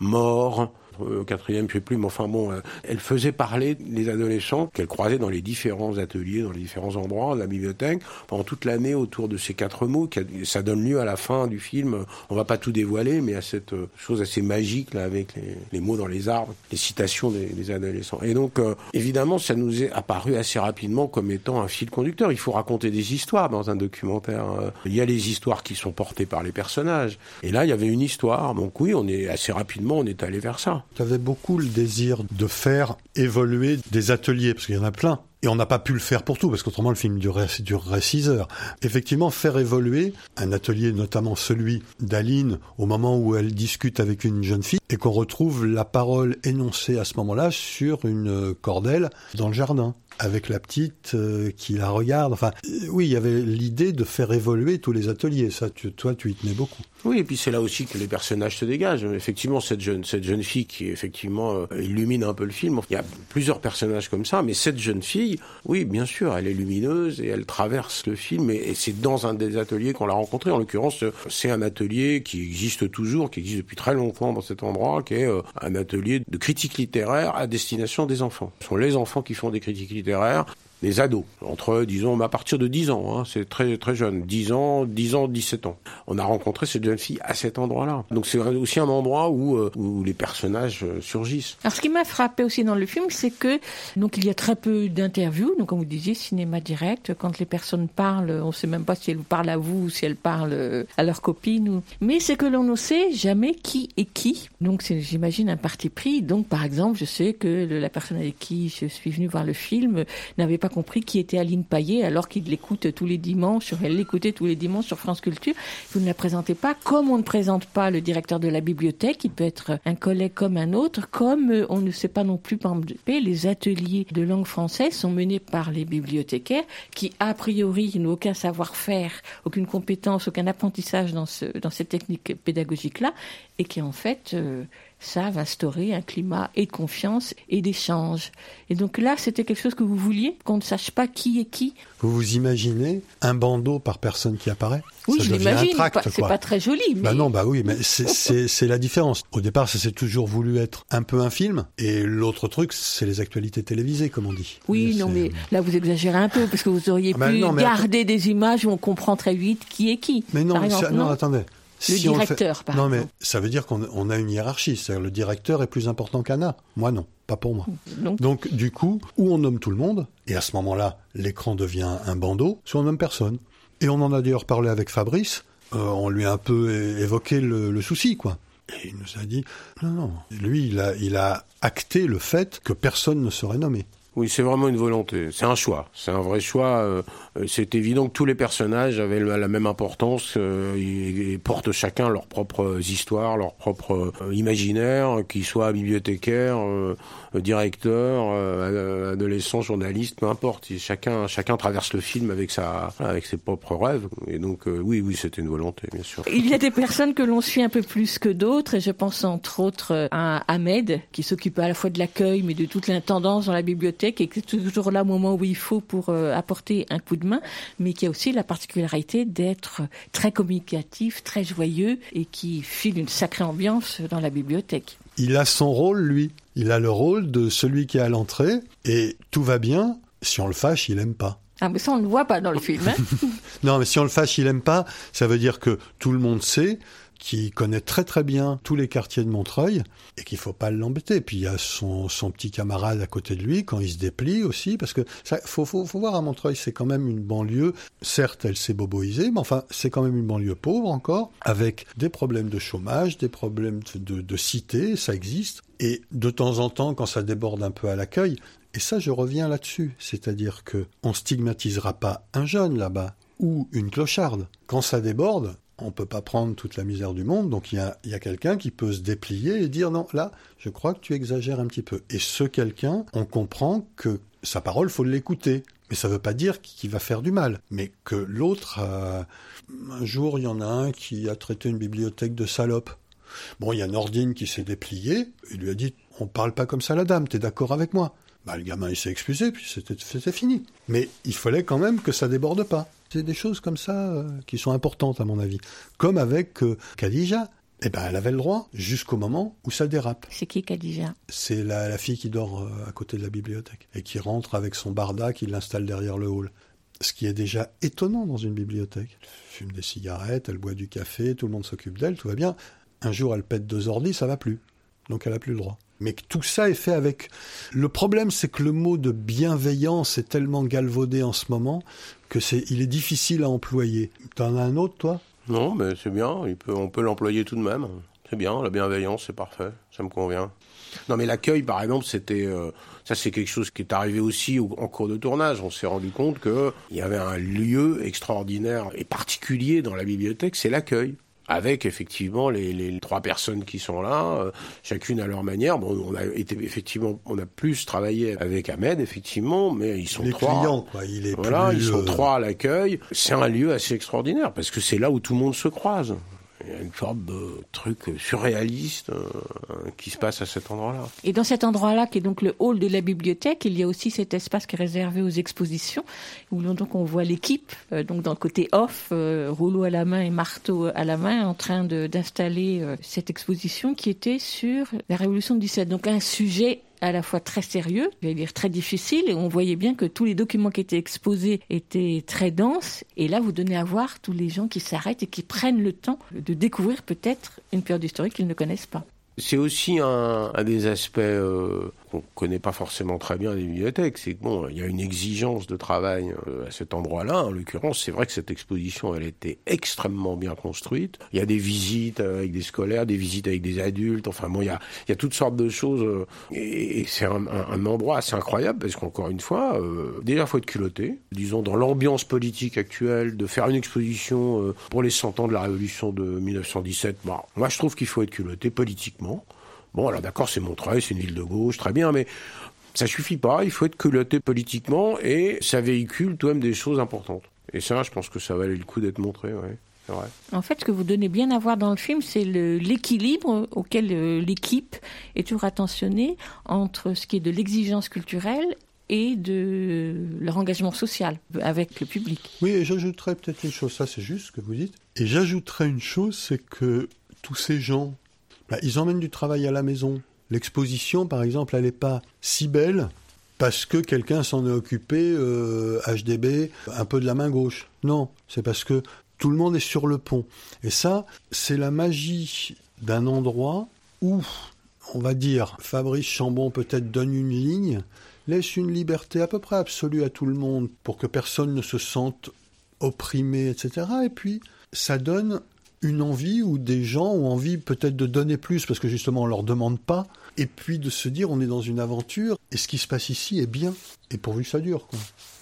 E: mort. Euh, quatrième, je sais plus, mais enfin bon, euh, elle faisait parler les adolescents qu'elle croisait dans les différents ateliers, dans les différents endroits de la bibliothèque pendant toute l'année autour de ces quatre mots. Ça donne lieu à la fin du film. On va pas tout dévoiler, mais à cette euh, chose assez magique là avec les, mots dans les arbres, les citations des, des adolescents. Et donc euh, évidemment, ça nous est apparu assez rapidement comme étant un fil conducteur. Il faut raconter des histoires dans un documentaire. Il y a les histoires qui sont portées par les personnages. Et là, il y avait une histoire. Donc oui, on est assez rapidement, on est allé vers ça.
F: Tu avais beaucoup le désir de faire évoluer des ateliers, parce qu'il y en a plein. Et on n'a pas pu le faire pour tout, parce qu'autrement le film durerait, durerait 6 heures. Effectivement, faire évoluer un atelier, notamment celui d'Aline, au moment où elle discute avec une jeune fille, et qu'on retrouve la parole énoncée à ce moment-là sur une cordelle dans le jardin avec la petite euh, qui la regarde. Enfin, oui, il y avait l'idée de faire évoluer tous les ateliers. Ça, toi, tu y tenais beaucoup.
E: Oui, et puis c'est là aussi que les personnages se dégagent. Effectivement, cette jeune, cette jeune fille qui effectivement euh, illumine un peu le film. Il y a plusieurs personnages comme ça, mais cette jeune fille, oui, bien sûr, elle est lumineuse et elle traverse le film. Et, c'est dans un des ateliers qu'on l'a rencontrée. En l'occurrence, euh, c'est un atelier qui existe toujours, qui existe depuis très longtemps dans cet endroit, qui est euh, un atelier de critique littéraire à destination des enfants. Ce sont les enfants qui font des critiques littéraires. Les ados, entre, disons, à partir de 10 ans, hein, c'est très très jeune, 10 ans, 10 ans, 17 ans. On a rencontré cette jeune fille à cet endroit-là. Donc c'est aussi un endroit où, euh, où les personnages euh, surgissent.
A: Alors, ce qui m'a frappé aussi dans le film, c'est que donc il y a très peu d'interviews. Donc, comme vous disiez, cinéma direct. Quand les personnes parlent, on ne sait même pas si elles parlent à vous ou si elles parlent euh, à leurs copines. Ou... Mais c'est que l'on ne sait jamais qui est qui. Donc, c'est, j'imagine, un parti pris. Donc, par exemple, je sais que la personne avec qui je suis venue voir le film n'avait pas compris qui était Aline Paillet, alors qu'il l'écoute tous les dimanches. Elle l'écoutait tous les dimanches sur France Culture. Vous ne la présentez pas comme on ne présente pas le directeur de la bibliothèque. Il peut être un collègue comme un autre, comme euh, on ne sait pas non plus, par les ateliers de langue française sont menés par les bibliothécaires qui, a priori, n'ont aucun savoir-faire, aucune compétence, aucun apprentissage dans, ce, dans cette technique pédagogique-là, et qui, en fait, euh, savent instaurer un climat et de confiance et d'échange. Et donc là, c'était quelque chose que vous vouliez, qu'on ne sache pas qui est qui.
F: Vous vous imaginez un bandeau par personne qui apparaît?
A: Oui,
F: Ça
A: je l'imagine. pas- C'est pas très joli, mais
F: Bah non, bah oui, mais c'est- la différence. Au départ, ça s'est toujours voulu être un peu un film, et l'autre truc, c'est les actualités télévisées, comme on dit.
A: Oui, non, mais là vous exagérez un peu parce que vous auriez
F: Ah ben
A: pu
F: non,
A: garder des images où on comprend très vite qui est qui.
F: Mais non, non, attendez.
A: Le
F: Si on fait-
A: directeur, par
F: Non, mais
A: exemple.
F: ça veut dire qu'on on a une hiérarchie. C'est-à-dire le directeur est plus important qu'Anna. Moi, non, pas pour moi.
A: Donc,
F: du coup, où on nomme tout le monde, et à ce moment-là, l'écran devient un bandeau, soit on nomme personne. Et on en a d'ailleurs parlé avec Fabrice. euh, on lui a un peu évoqué le, le souci, quoi. Et il nous a dit, non, non. Lui, il a, il a acté le fait que personne ne serait nommé.
E: Oui, c'est vraiment une volonté. C'est un choix. C'est un vrai choix. euh, euh, C'est évident que tous les personnages avaient la même importance euh, et, et portent chacun leurs propres histoires, leurs propres euh, imaginaires, qu'ils soient bibliothécaires, euh, euh, directeurs, euh, adolescents, journalistes, peu importe. Chacun, chacun traverse le film avec sa, avec ses propres rêves. Et donc, euh, oui, oui, c'était une volonté, bien sûr.
A: Il y a des personnes que l'on suit un peu plus que d'autres, et je pense entre autres à Ahmed, qui s'occupe à la fois de l'accueil, mais de toute l'intendance dans la bibliothèque, et qui est toujours là au moment où il faut pour euh, apporter un coup de main, mais qui a aussi la particularité d'être très communicatif, très joyeux, et qui file une sacrée ambiance dans la bibliothèque.
F: Il a son rôle, lui. Il a le rôle de celui qui est à l'entrée, et tout va bien. Si on le fâche, il aime pas.
A: Ah, mais ça, on ne le voit pas dans le film. Hein
F: Non, mais si on le fâche, il aime pas, ça veut dire que tout le monde sait qu'il connaît très très bien tous les quartiers de Montreuil et qu'il faut pas l'embêter. Puis il y a son, son petit camarade à côté de lui quand il se déplie aussi, parce que ça, faut, faut, faut voir à Montreuil, c'est quand même une banlieue. Certes, elle s'est boboisée, mais enfin, c'est quand même une banlieue pauvre encore, avec des problèmes de chômage, des problèmes de, de cité, ça existe. Et de temps en temps, quand ça déborde un peu à l'accueil, et ça, je reviens là-dessus, c'est-à-dire que on stigmatisera pas un jeune là-bas ou une clocharde. Quand ça déborde, on peut pas prendre toute la misère du monde, donc il y a, y a quelqu'un qui peut se déplier et dire non, là, je crois que tu exagères un petit peu. Et ce quelqu'un, on comprend que sa parole, faut l'écouter. Mais ça veut pas dire qu'il va faire du mal, mais que l'autre, euh, un jour, il y en a un qui a traité une bibliothèque de salope. Bon, il y a Nordine qui s'est déplié, il lui a dit, on parle pas comme ça la dame, t'es d'accord avec moi? Bah, le gamin, il s'est excusé, puis c'était fini. Mais il fallait quand même que ça déborde pas. C'est des choses comme ça euh, qui sont importantes, à mon avis. Comme avec euh, Khadija. Eh ben, elle avait le droit jusqu'au moment où ça dérape.
A: C'est qui Khadija?
F: C'est la, la, fille qui dort euh, à côté de la bibliothèque et qui rentre avec son barda, qui l'installe derrière le hall. Ce qui est déjà étonnant dans une bibliothèque. Elle fume des cigarettes, elle boit du café, tout le monde s'occupe d'elle, tout va bien. Un jour, elle pète deux ordi, ça va plus. Donc elle a plus le droit. Mais tout ça est fait avec. Le problème, c'est que le mot de bienveillance est tellement galvaudé en ce moment que c'est, il est difficile à employer. T'en as un autre, toi?
E: Non, mais c'est bien. On peut l'employer tout de même. C'est bien. La bienveillance, c'est parfait. Ça me convient. Non, mais l'accueil, par exemple, c'était, euh, ça, c'est quelque chose qui est arrivé aussi au, en cours de tournage. On s'est rendu compte que il y avait un lieu extraordinaire et particulier dans la bibliothèque, c'est l'accueil avec effectivement les, les, trois personnes qui sont là, euh, chacune à leur manière. Bon, on a été effectivement, on a plus travaillé avec Ahmed effectivement, mais ils sont
F: les
E: trois.
F: Clients, quoi. Il est
E: voilà,
F: plus,
E: ils sont
F: euh...
E: trois à l'accueil. C'est un lieu assez extraordinaire parce que c'est là où tout le monde se croise. Il y a une sorte de truc surréaliste euh, qui se passe à cet endroit-là.
A: Et dans cet endroit-là, qui est donc le hall de la bibliothèque, il y a aussi cet espace qui est réservé aux expositions, où donc on voit l'équipe, euh, donc dans le côté off, euh, rouleau à la main et marteau à la main, en train d'installer cette exposition qui était sur la Révolution du 17. Donc un sujet à la fois très sérieux, je vais dire très difficile, et on voyait bien que tous les documents qui étaient exposés étaient très denses, et là vous donnez à voir tous les gens qui s'arrêtent et qui prennent le temps de découvrir peut-être une période historique qu'ils ne connaissent pas.
E: C'est aussi un, des aspects euh, qu'on connaît pas forcément très bien des bibliothèques. C'est que bon, il y a une exigence de travail euh, à cet endroit-là. En l'occurrence, c'est vrai que cette exposition, elle était extrêmement bien construite. Il y a des visites avec des scolaires, des visites avec des adultes. Enfin bon, il y a, il toutes sortes de choses. Euh, et, c'est un, endroit assez incroyable parce qu'encore une fois, euh, déjà faut être culotté. Disons dans l'ambiance politique actuelle, de faire une exposition euh, pour les 100 ans de la Révolution de 1917. Bon, moi, je trouve qu'il faut être culotté politiquement. Bon, alors d'accord, c'est Montreuil, c'est une ville de gauche, très bien, mais ça suffit pas. Il faut être culotté politiquement et ça véhicule tout de même des choses importantes. Et ça, je pense que ça valait le coup d'être montré, ouais. Vrai.
A: En fait, ce que vous donnez bien à voir dans le film, c'est l'équilibre auquel euh, l'équipe est toujours attentionnée entre ce qui est de l'exigence culturelle et de leur engagement social avec le public.
F: Oui, et j'ajouterais peut-être une chose, ça c'est juste ce que vous dites, et j'ajouterais une chose, c'est que tous ces gens bah, ils emmènent du travail à la maison. L'exposition, par exemple, elle n'est pas si belle parce que quelqu'un s'en est occupé, euh, HDB, un peu de la main gauche. Non, c'est parce que tout le monde est sur le pont. Et ça, c'est la magie d'un endroit où, on va dire, Fabrice Chambon peut-être donne une ligne, laisse une liberté à peu près absolue à tout le monde pour que personne ne se sente opprimé, etc. Et puis, ça donne une envie ou des gens ont envie peut-être de donner plus parce que justement on leur demande pas et puis de se dire on est dans une aventure et ce qui se passe ici est bien et pourvu que ça dure quoi.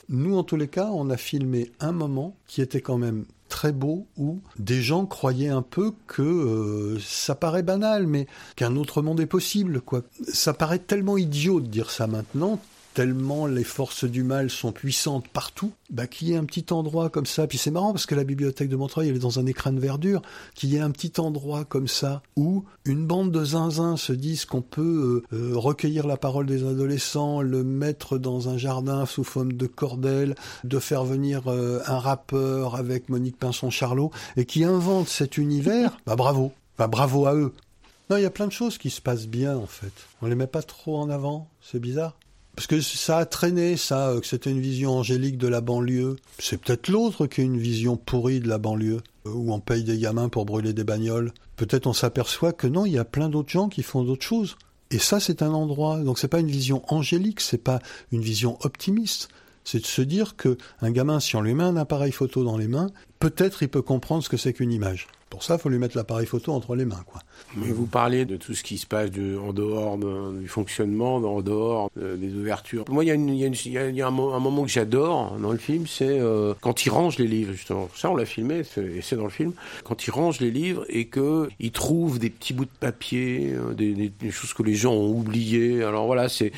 F: Nous en tous les cas on a filmé un moment qui était quand même très beau où des gens croyaient un peu que euh, ça paraît banal mais qu'un autre monde est possible quoi. Ça paraît tellement idiot de dire ça maintenant tellement les forces du mal sont puissantes partout, bah, qu'il y ait un petit endroit comme ça, puis c'est marrant parce que la bibliothèque de Montreuil, elle est dans un écran de verdure, qu'il y ait un petit endroit comme ça où une bande de zinzins se disent qu'on peut euh, euh, recueillir la parole des adolescents, le mettre dans un jardin sous forme de cordelle, de faire venir euh, un rappeur avec Monique Pinson-Charlot, et qui invente cet univers, bah bravo, bah bravo à eux. Non, il y a plein de choses qui se passent bien en fait. On les met pas trop en avant, c'est bizarre. Parce que ça a traîné, ça, que c'était une vision angélique de la banlieue. C'est peut-être l'autre qui a une vision pourrie de la banlieue, où on paye des gamins pour brûler des bagnoles. Peut-être on s'aperçoit que non, il y a plein d'autres gens qui font d'autres choses. Et ça, c'est un endroit. Donc c'est pas une vision angélique, c'est pas une vision optimiste. C'est de se dire que un gamin, si on lui met un appareil photo dans les mains, peut-être il peut comprendre ce que c'est qu'une image. Pour ça, il faut lui mettre l'appareil photo entre les mains. Quoi.
E: Vous parlez de tout ce qui se passe en dehors de, du fonctionnement, en dehors de, des ouvertures. Moi, il y a, un, moment que j'adore dans le film, c'est euh, quand il range les livres, justement. Ça, on l'a filmé, et c'est dans le film. Quand il range les livres et qu'il trouve des petits bouts de papier, des, des, choses que les gens ont oubliées. Alors voilà, c'est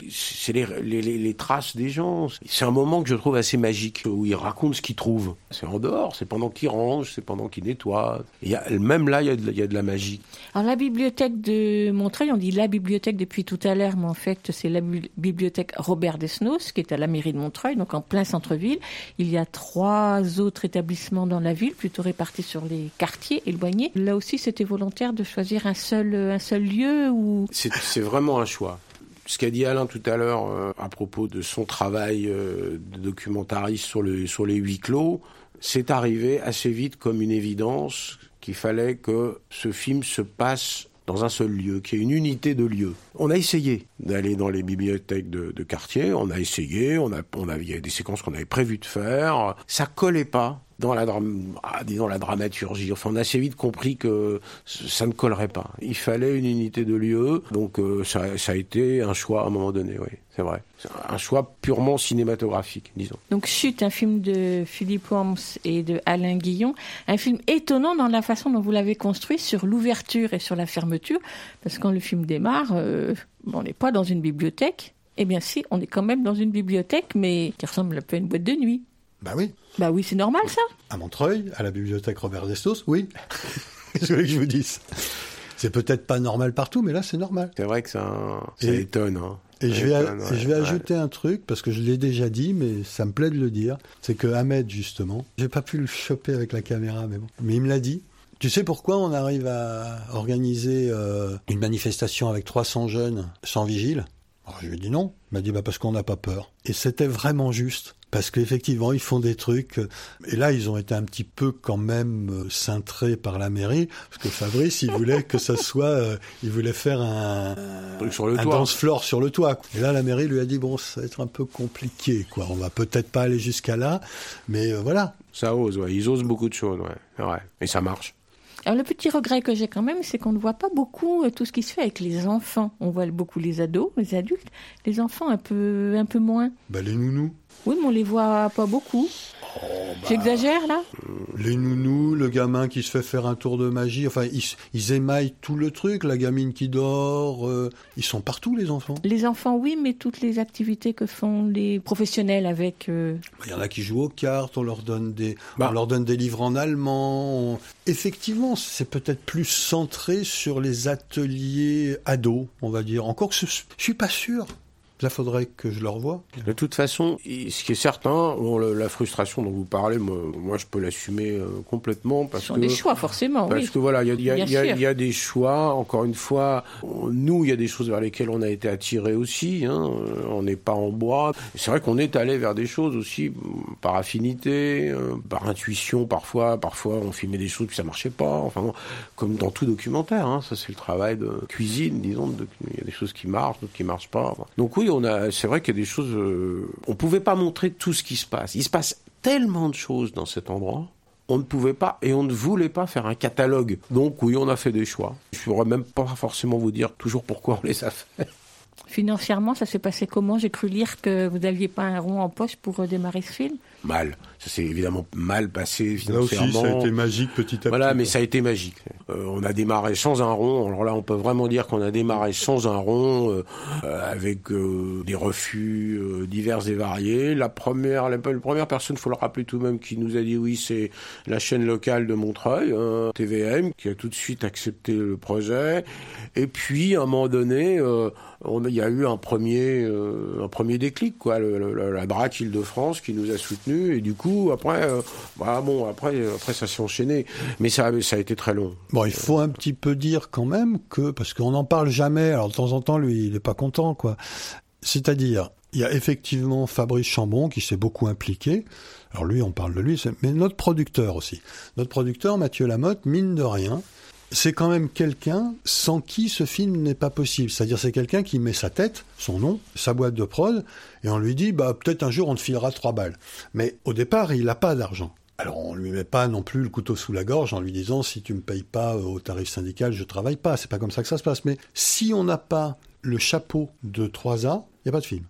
E: les, traces des gens. C'est un moment que je trouve assez magique, où il raconte ce qu'il trouve. C'est en dehors, c'est pendant qu'il range, c'est pendant qu'il nettoie. Même là, il y, a de, la magie.
A: La bibliothèque de Montreuil, on dit la bibliothèque depuis tout à l'heure, mais en fait c'est la bi- bibliothèque Robert Desnos, qui est à la mairie de Montreuil, donc en plein centre-ville. Il y a trois autres établissements dans la ville, plutôt répartis sur les quartiers éloignés. Là aussi, c'était volontaire de choisir un seul, un seul lieu ou?
E: C'est vraiment un choix. Ce qu'a dit Alain tout à l'heure euh, à propos de son travail euh, de documentariste sur, sur les huis clos, c'est arrivé assez vite comme une évidence qu'il fallait que ce film se passe dans un seul lieu, qu'il y ait une unité de lieu. On a essayé d'aller dans les bibliothèques de, quartier, on a essayé, on a, il y a des séquences qu'on avait prévu de faire, ça collait pas dans la, ah, dramaturgie. On a assez vite compris que ça ne collerait pas. Il fallait une unité de lieu, donc euh, ça, a été un choix à un moment donné, oui, c'est vrai. Un choix purement cinématographique, disons.
A: Donc Chute, un film de Philippe Worms et de Alain Guillon, un film étonnant dans la façon dont vous l'avez construit sur l'ouverture et sur la fermeture, parce que quand le film démarre, euh, on n'est pas dans une bibliothèque. Eh bien si, on est quand même dans une bibliothèque, mais qui ressemble un peu à une boîte de nuit.
F: Bah oui.
A: Bah oui, c'est normal ça.
F: À Montreuil, à la bibliothèque Robert Destos, oui. Qu'est-ce que vous voulez que je vous dise C'est peut-être pas normal partout, mais là c'est normal.
E: C'est vrai que ça, ça
F: Et-
E: étonne. Hein.
F: Et
E: Ça
F: je vais,
E: étonne,
F: et
E: ouais,
F: je vais
E: ouais.
F: ajouter un truc, parce que je l'ai déjà dit, mais ça me plaît de le dire. C'est que Ahmed, justement, j'ai pas pu le choper avec la caméra, mais bon. Mais il me l'a dit. Tu sais pourquoi on arrive à organiser euh, une manifestation avec 300 jeunes sans vigile? Alors, Je lui ai dit non. Il m'a dit bah, parce qu'on n'a pas peur. Et c'était vraiment juste. Parce qu'effectivement, ils font des trucs. euh, Et là, ils ont été un petit peu quand même euh, cintrés par la mairie. Parce que Fabrice, il voulait que ça soit. euh, il voulait faire un,
E: truc sur le
F: un
E: toit.
F: danse floor sur le toit. Et là, la mairie lui a dit bon, ça va être un peu compliqué, quoi. On va peut-être pas aller jusqu'à là, mais euh, voilà.
E: Ça ose, ouais. Ils osent beaucoup de choses, ouais. Vrai. Et ça marche.
A: Alors le petit regret que j'ai quand même, c'est qu'on ne voit pas beaucoup euh, tout ce qui se fait avec les enfants. On voit beaucoup les ados, les adultes, les enfants un peu, un peu moins.
F: Bah, les nounous.
A: Oui, mais on les voit pas beaucoup.
F: Oh, bah.
A: J'exagère là
F: Les nounous, le gamin qui se fait faire un tour de magie, enfin, ils, ils émaillent tout le truc, la gamine qui dort, euh, ils sont partout, les enfants.
A: Les enfants, oui, mais toutes les activités que font les professionnels avec. euh,
F: Bah, Il y en a qui jouent aux cartes, on leur donne des,
E: Bah.
F: on leur donne des livres en allemand. on- Effectivement, c'est peut-être plus centré sur les ateliers ados, on va dire. Encore que je suis pas sûr. Là, faudrait que je le revoie.
E: De toute façon, ce qui est certain, bon, la frustration dont vous parlez, moi, moi, je peux l'assumer euh, complètement parce
A: Ce sont
E: que
A: des choix, forcément,
E: parce
A: oui.
E: que voilà, il y a, y y y des choix. Encore une fois, on- nous, il y a des choses vers lesquelles on a été attirés aussi. Hein, euh, on n'est pas en bois. C'est vrai qu'on est allé vers des choses aussi mm, par affinité, euh, par intuition. Parfois, parfois, on filmait des choses puis ça marchait pas. Enfin, bon, comme dans tout documentaire, hein, ça c'est le travail de cuisine, disons. de- Il y a des choses qui marchent, d'autres qui marchent pas. Enfin, Donc oui, on a. C'est vrai qu'il y a des choses. euh, on pouvait pas montrer tout ce qui se passe. Il se passe tellement de choses dans cet endroit. On ne pouvait pas et on ne voulait pas faire un catalogue. Donc oui, on a fait des choix. Je ne pourrais même pas forcément vous dire toujours pourquoi on les a fait.
A: Financièrement, ça s'est passé comment? J'ai cru lire que vous n'aviez pas un rond en poche pour euh, démarrer ce film.
E: Mal. Ça s'est évidemment mal passé
F: Là aussi,
E: financièrement.
F: ça a été magique petit à petit.
E: Voilà, mais ça a été magique. Euh, on a démarré sans un rond. Alors là, on peut vraiment dire qu'on a démarré sans un rond, euh, euh, avec euh, des refus euh, divers et variés. La première, la, première personne, faut le rappeler tout de même, qui nous a dit oui, c'est la chaîne locale de Montreuil, hein, TVM, qui a tout de suite accepté le projet. Et puis, à un moment donné, euh, on, il y a eu un premier, euh, un premier déclic, quoi, le, le- la DRAC Île-de-France qui nous a soutenus. Et du coup, après, euh, bah, bon, après, après ça s'est enchaîné. Mais ça, ça a été très long.
F: Bon, il faut un petit peu dire quand même que, parce qu'on n'en parle jamais, alors de temps en temps, lui, il n'est pas content, quoi. C'est-à-dire, il y a effectivement Fabrice Chambon qui s'est beaucoup impliqué. Alors lui, on parle de lui, mais notre producteur aussi. Notre producteur, Mathieu Lamotte, mine de rien, c'est quand même quelqu'un sans qui ce film n'est pas possible. C'est-à-dire, c'est quelqu'un qui met sa tête, son nom, sa boîte de prod, et on lui dit, bah, peut-être un jour on te filera trois balles. Mais au départ, il n'a pas d'argent. Alors on lui met pas non plus le couteau sous la gorge en lui disant si tu me payes pas euh, au tarif syndical, je travaille pas. C'est pas comme ça que ça se passe. Mais si on n'a pas le chapeau de 3A, il y a pas de film.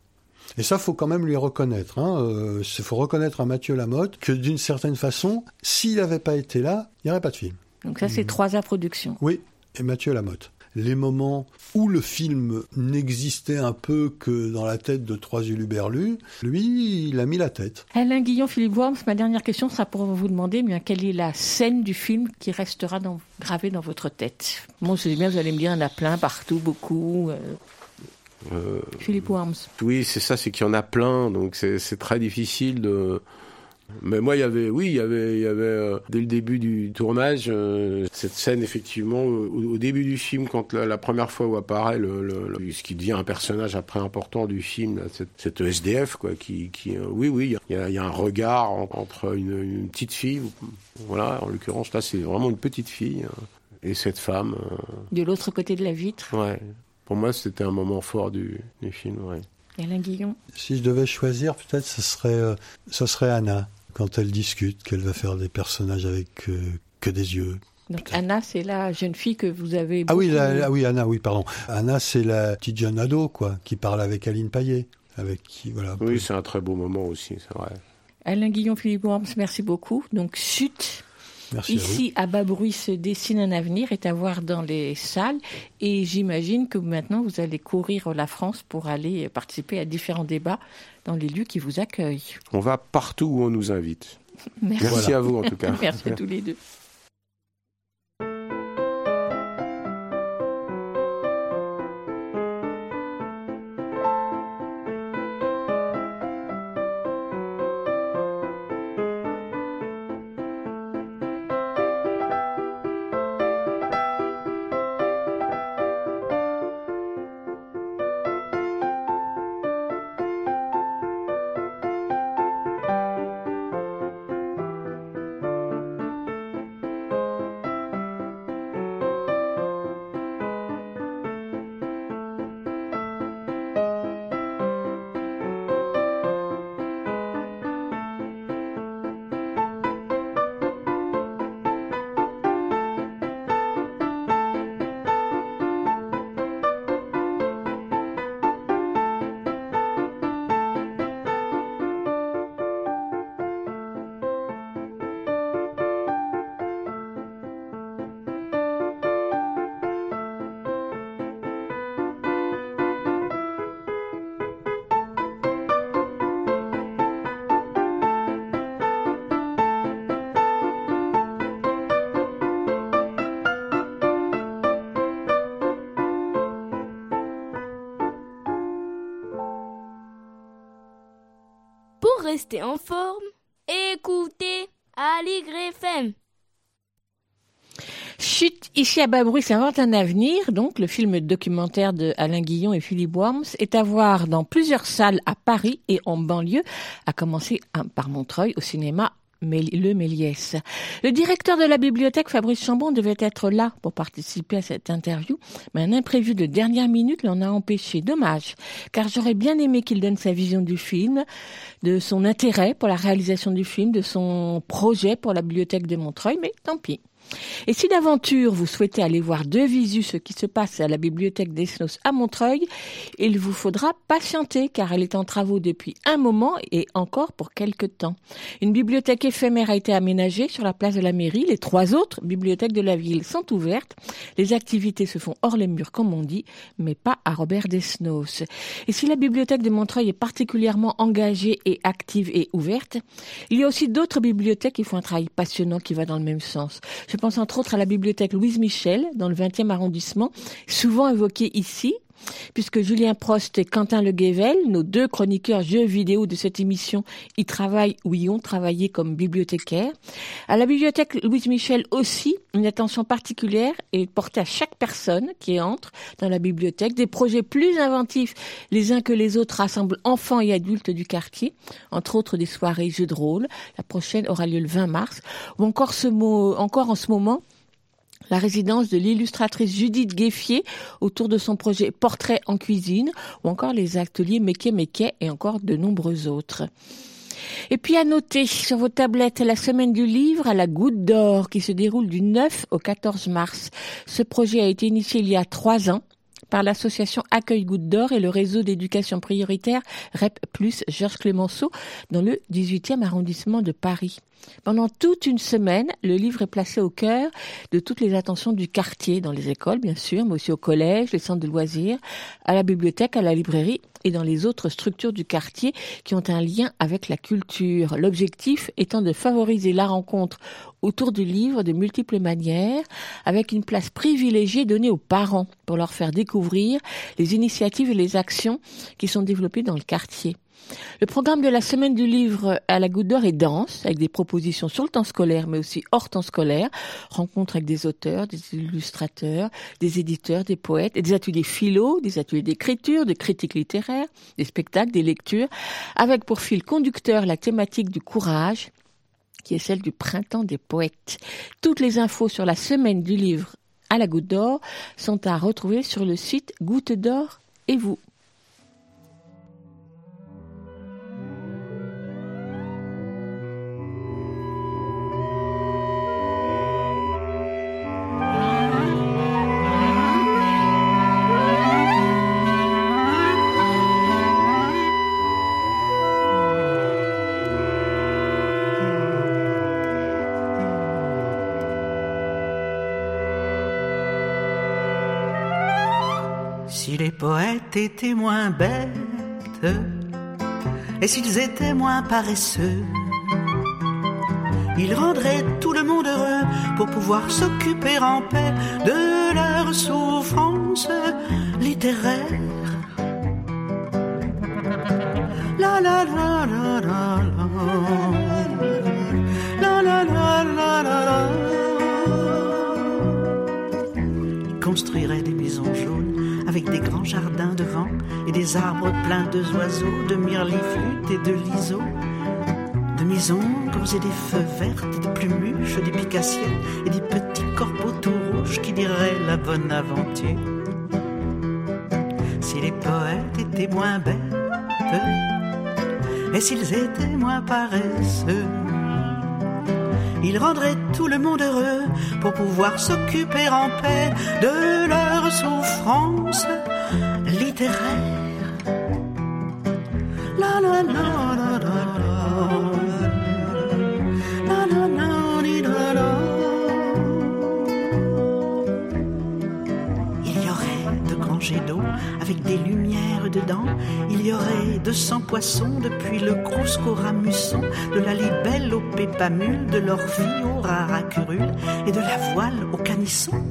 F: Et ça, faut quand même lui reconnaître. Il hein. euh, faut reconnaître à Mathieu Lamotte que d'une certaine façon, s'il n'avait pas été là, il n'y aurait pas de film.
A: Donc ça, c'est 3A Productions.
F: Oui, et Mathieu Lamotte. les moments où le film n'existait un peu que dans la tête de trois uluberlus, lui, il a mis la tête.
A: Alain Guillon, Philippe Worms, ma dernière question sera pour vous demander bien, quelle est la scène du film qui restera dans, gravée dans votre tête? Moi, je sais bien, vous allez me dire, il y en a plein, partout, beaucoup. Euh...
E: Euh,
A: Philippe Worms.
E: Oui, c'est ça, c'est qu'il y en a plein, donc c'est très difficile de. Mais moi, il y avait, oui, il y avait, il y avait euh, dès le début du tournage euh, cette scène effectivement au, au, début du film quand la, la première fois où apparaît le, le, le, ce qui devient un personnage après important du film, là, cette, cette, SDF quoi, qui, qui euh, oui, oui, il y, a, il y a un regard entre une, une, petite fille, voilà, en l'occurrence là, c'est vraiment une petite fille et cette femme.
A: de l'autre côté de la vitre.
E: Ouais. Pour moi, c'était un moment fort du, du film. Ouais.
A: Et Alain Guillon
F: Si je devais choisir, peut-être ce serait, euh, ce serait Anna, quand elle discute, qu'elle va faire des personnages avec euh, que des yeux.
A: Donc Anna, c'est la jeune fille que vous avez.
F: Ah oui, la, la, oui, Anna, oui, pardon. Anna, c'est la petite jeune ado, quoi, qui parle avec Aline Paillet. Avec qui, voilà.
E: Oui, c'est un très beau moment aussi, c'est vrai.
A: Alain Guillon, Philippe Worms, merci beaucoup. Donc, chute.
F: Merci
A: Ici, à, à bas bruit se dessine un avenir, est à voir dans les salles. Et j'imagine que maintenant, vous allez courir la France pour aller participer à différents débats dans les lieux qui vous accueillent.
E: On va partout où on nous invite.
A: Merci,
E: Merci voilà. à vous, en tout cas.
A: Merci à tous les deux. À Babrouille, ça invente un avenir. Donc, le film documentaire de Alain Guillon et Philippe Worms est à voir dans plusieurs salles à Paris et en banlieue, à commencer par Montreuil au cinéma le Méliès. Le directeur de la bibliothèque, Fabrice Chambon, devait être là pour participer à cette interview, mais un imprévu de dernière minute l'en a empêché. Dommage, car j'aurais bien aimé qu'il donne sa vision du film, de son intérêt pour la réalisation du film, de son projet pour la bibliothèque de Montreuil, mais tant pis. Et si d'aventure vous souhaitez aller voir de visu ce qui se passe à la bibliothèque d'Esnos à Montreuil, il vous faudra patienter car elle est en travaux depuis un moment et encore pour quelque temps. Une bibliothèque éphémère a été aménagée sur la place de la mairie. Les trois autres bibliothèques de la ville sont ouvertes. Les activités se font hors les murs comme on dit, mais pas à Robert Desnos. Et si la bibliothèque de Montreuil est particulièrement engagée et active et ouverte, il y a aussi d'autres bibliothèques qui font un travail passionnant qui va dans le même sens. Pense entre autres à la bibliothèque Louise Michel dans le 20e arrondissement, souvent évoquée ici, puisque Julien Prost et Quentin Le Guével, nos deux chroniqueurs jeux vidéo de cette émission, y travaillent ou y ont travaillé comme bibliothécaires. À la bibliothèque Louise Michel aussi, une attention particulière est portée à chaque personne qui entre dans la bibliothèque. Des projets plus inventifs les uns que les autres rassemblent enfants et adultes du quartier, entre autres des soirées jeux de rôle. La prochaine aura lieu le 20 mars, ou encore, ce mot, encore en ce moment, la résidence de l'illustratrice Judith Gueffier autour de son projet Portrait en cuisine ou encore les ateliers Méquet Méquet et encore de nombreux autres. Et puis à noter sur vos tablettes la semaine du livre à la goutte d'or qui se déroule du 9 au 14 mars. Ce projet a été initié il y a trois ans par l'association Accueil Goutte d'Or et le réseau d'éducation prioritaire REP+, Georges Clémenceau, dans le 18e arrondissement de Paris. Pendant toute une semaine, le livre est placé au cœur de toutes les attentions du quartier, dans les écoles bien sûr, mais aussi au collège, les centres de loisirs, à la bibliothèque, à la librairie et dans les autres structures du quartier qui ont un lien avec la culture. L'objectif étant de favoriser la rencontre autour du livre de multiples manières, avec une place privilégiée donnée aux parents pour leur faire découvrir les initiatives et les actions qui sont développées dans le quartier. Le programme de la semaine du livre à la Goutte d'Or est dense, avec des propositions sur le temps scolaire, mais aussi hors temps scolaire, rencontres avec des auteurs, des illustrateurs, des éditeurs, des poètes, des ateliers philo, des ateliers d'écriture, de critique littéraire, des spectacles, des lectures, avec pour fil conducteur la thématique du courage, qui est celle du printemps des poètes. Toutes les infos sur la semaine du livre à la Goutte d'Or sont à retrouver sur le site Goutte d'Or et vous.
R: Si les poètes étaient moins bêtes, et s'ils étaient moins paresseux, ils rendraient tout le monde heureux pour pouvoir s'occuper en paix de leurs souffrances littéraires. La la la la la la la la la la la Ils construiraient des des grands jardins devant et des arbres pleins de oiseaux, de myrliflutes et de liseaux, de maisons et des feux vertes, et des plumuches, des picassiers et des petits corbeaux tout rouges qui diraient la bonne aventure. Si les poètes étaient moins bêtes et s'ils étaient moins paresseux, ils rendraient tout le monde heureux pour pouvoir s'occuper en paix de leurs souffrances Il y aurait de grands jets d'eau avec des lumières dedans. Il y aurait de cent poissons depuis le au ramusson, de la libelle au pépamule, de l'orphie au raracurule et de la voile au canisson.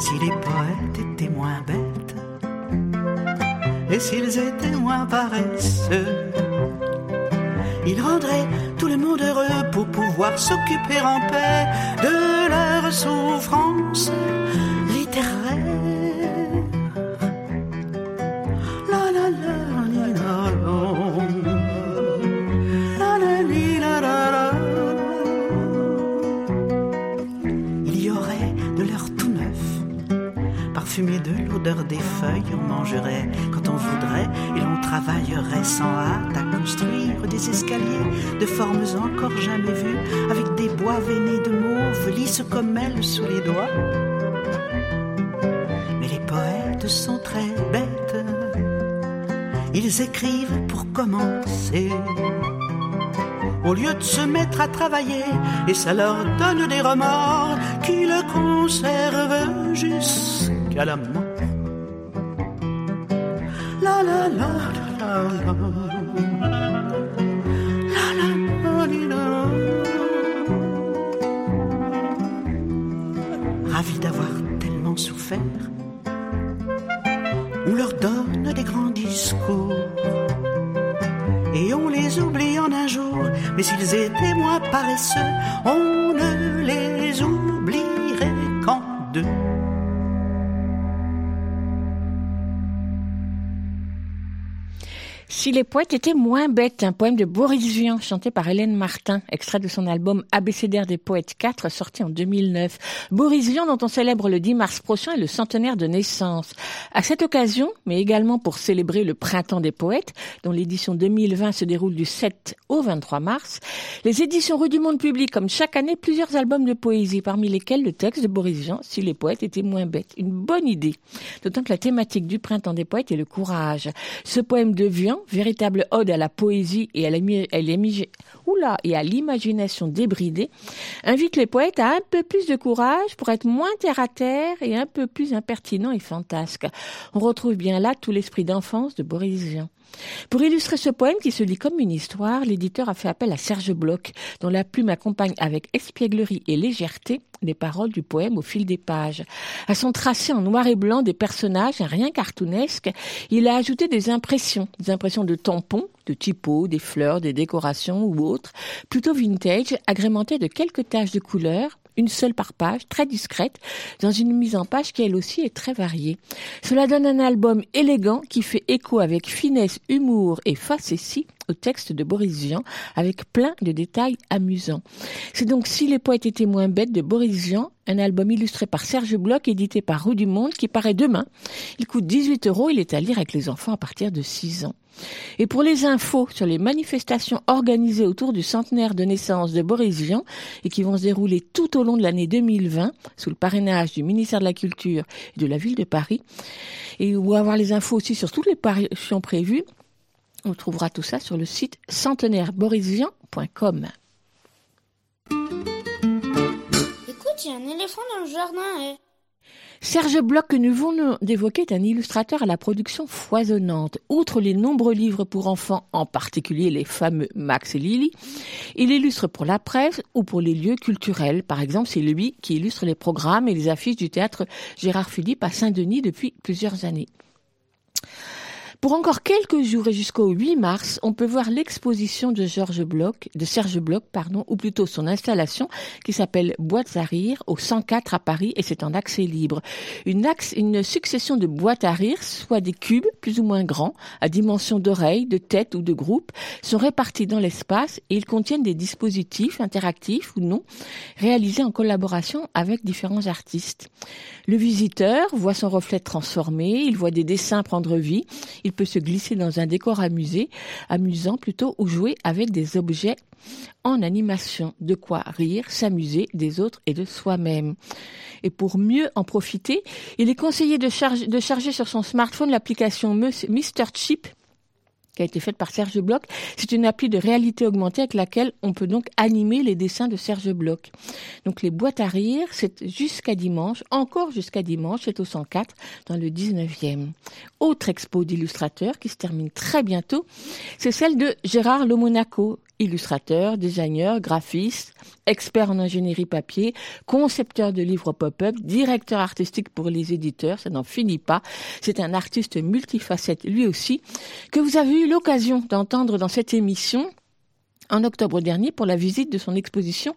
R: Si les poètes étaient moins et s'ils étaient moins paresseux, ils rendraient tout le monde heureux pour pouvoir s'occuper en paix de leurs souffrances littéraires. La la la parfumé de l'odeur des feuilles, on mangerait voudrait et l'on travaillerait sans hâte à construire des escaliers de formes encore jamais vues, avec des bois veinés de mauve, lisses comme elles sous les doigts. Mais les poètes sont très bêtes, ils écrivent pour commencer. Au lieu de se mettre à travailler, et ça leur donne des remords qui le conservent jusqu'à la mort. Ravis d'avoir tellement souffert, on leur donne des grands discours. Et on les oublie en un jour. Mais s'ils étaient moins paresseux, on
A: Si les poètes étaient moins bêtes, un poème de Boris Vian chanté par Hélène Martin, extrait de son album Abécédaire des poètes 4 sorti en 2009. Boris Vian dont on célèbre le 10 mars prochain le centenaire de naissance. À cette occasion, mais également pour célébrer le printemps des poètes, dont l'édition 2020 se déroule du 7 au 23 mars, les éditions Rue du Monde publient comme chaque année plusieurs albums de poésie, parmi lesquels le texte de Boris Vian, Si les poètes étaient moins bêtes. Une bonne idée. D'autant que la thématique du printemps des poètes est le courage. Ce poème de Vian véritable ode à la poésie et à l'imagination débridée, invite les poètes à un peu plus de courage pour être moins terre à terre et un peu plus impertinent et fantasque. On retrouve bien là tout l'esprit d'enfance de Boris Vian. Pour illustrer ce poème qui se lit comme une histoire, l'éditeur a fait appel à Serge Bloch, dont la plume accompagne avec espièglerie et légèreté les paroles du poème au fil des pages. À son tracé en noir et blanc des personnages, rien cartoonesque, il a ajouté des impressions, des impressions de tampons, de typos, des fleurs, des décorations ou autres, plutôt vintage, agrémentées de quelques taches de couleur, une seule par page, très discrète, dans une mise en page qui elle aussi est très variée. Cela donne un album élégant qui fait écho avec finesse, humour et facétie au texte de Boris Vian, avec plein de détails amusants. C'est donc Si les poètes étaient moins bêtes de Boris Vian, un album illustré par Serge Bloch, édité par Rue du Monde, qui paraît demain. Il coûte 18 euros, il est à lire avec les enfants à partir de 6 ans. Et pour les infos sur les manifestations organisées autour du centenaire de naissance de Boris Vian et qui vont se dérouler tout au long de l'année 2020 sous le parrainage du ministère de la Culture et de la ville de Paris, et ou avoir les infos aussi sur toutes les parutions prévues, on trouvera tout ça sur le site centenaireBorisvian.com.
I: Écoute, il y a un éléphant dans le jardin. Eh.
A: Serge Bloch, que nous venons d'évoquer, est un illustrateur à la production foisonnante. Outre les nombreux livres pour enfants, en particulier les fameux Max et Lily, il illustre pour la presse ou pour les lieux culturels. Par exemple, c'est lui qui illustre les programmes et les affiches du théâtre Gérard Philippe à Saint-Denis depuis plusieurs années. Pour encore quelques jours et jusqu'au 8 mars, on peut voir l'exposition de Georges Bloch, de Serge Bloch, pardon, ou plutôt son installation qui s'appelle Boîtes à rire au 104 à Paris et c'est en accès libre. Une, axe, une succession de boîtes à rire, soit des cubes plus ou moins grands, à dimension d'oreille, de tête ou de groupe, sont répartis dans l'espace et ils contiennent des dispositifs interactifs ou non, réalisés en collaboration avec différents artistes. Le visiteur voit son reflet transformé, il voit des dessins prendre vie, peut se glisser dans un décor amusé, amusant plutôt, ou jouer avec des objets en animation, de quoi rire, s'amuser des autres et de soi-même. Et pour mieux en profiter, il est conseillé de, de charger sur son smartphone l'application Mr. Chip qui a été faite par Serge Bloch. C'est une appli de réalité augmentée avec laquelle on peut donc animer les dessins de Serge Bloch. Donc les boîtes à rire, c'est jusqu'à dimanche, encore jusqu'à dimanche, c'est au 104 dans le 19e. Autre expo d'illustrateurs qui se termine très bientôt, c'est celle de Gérard Lomonaco, illustrateur, designer, graphiste, expert en ingénierie papier, concepteur de livres pop-up, directeur artistique pour les éditeurs, ça n'en finit pas. C'est un artiste multifacette lui aussi, que vous avez eu l'occasion d'entendre dans cette émission en octobre dernier pour la visite de son exposition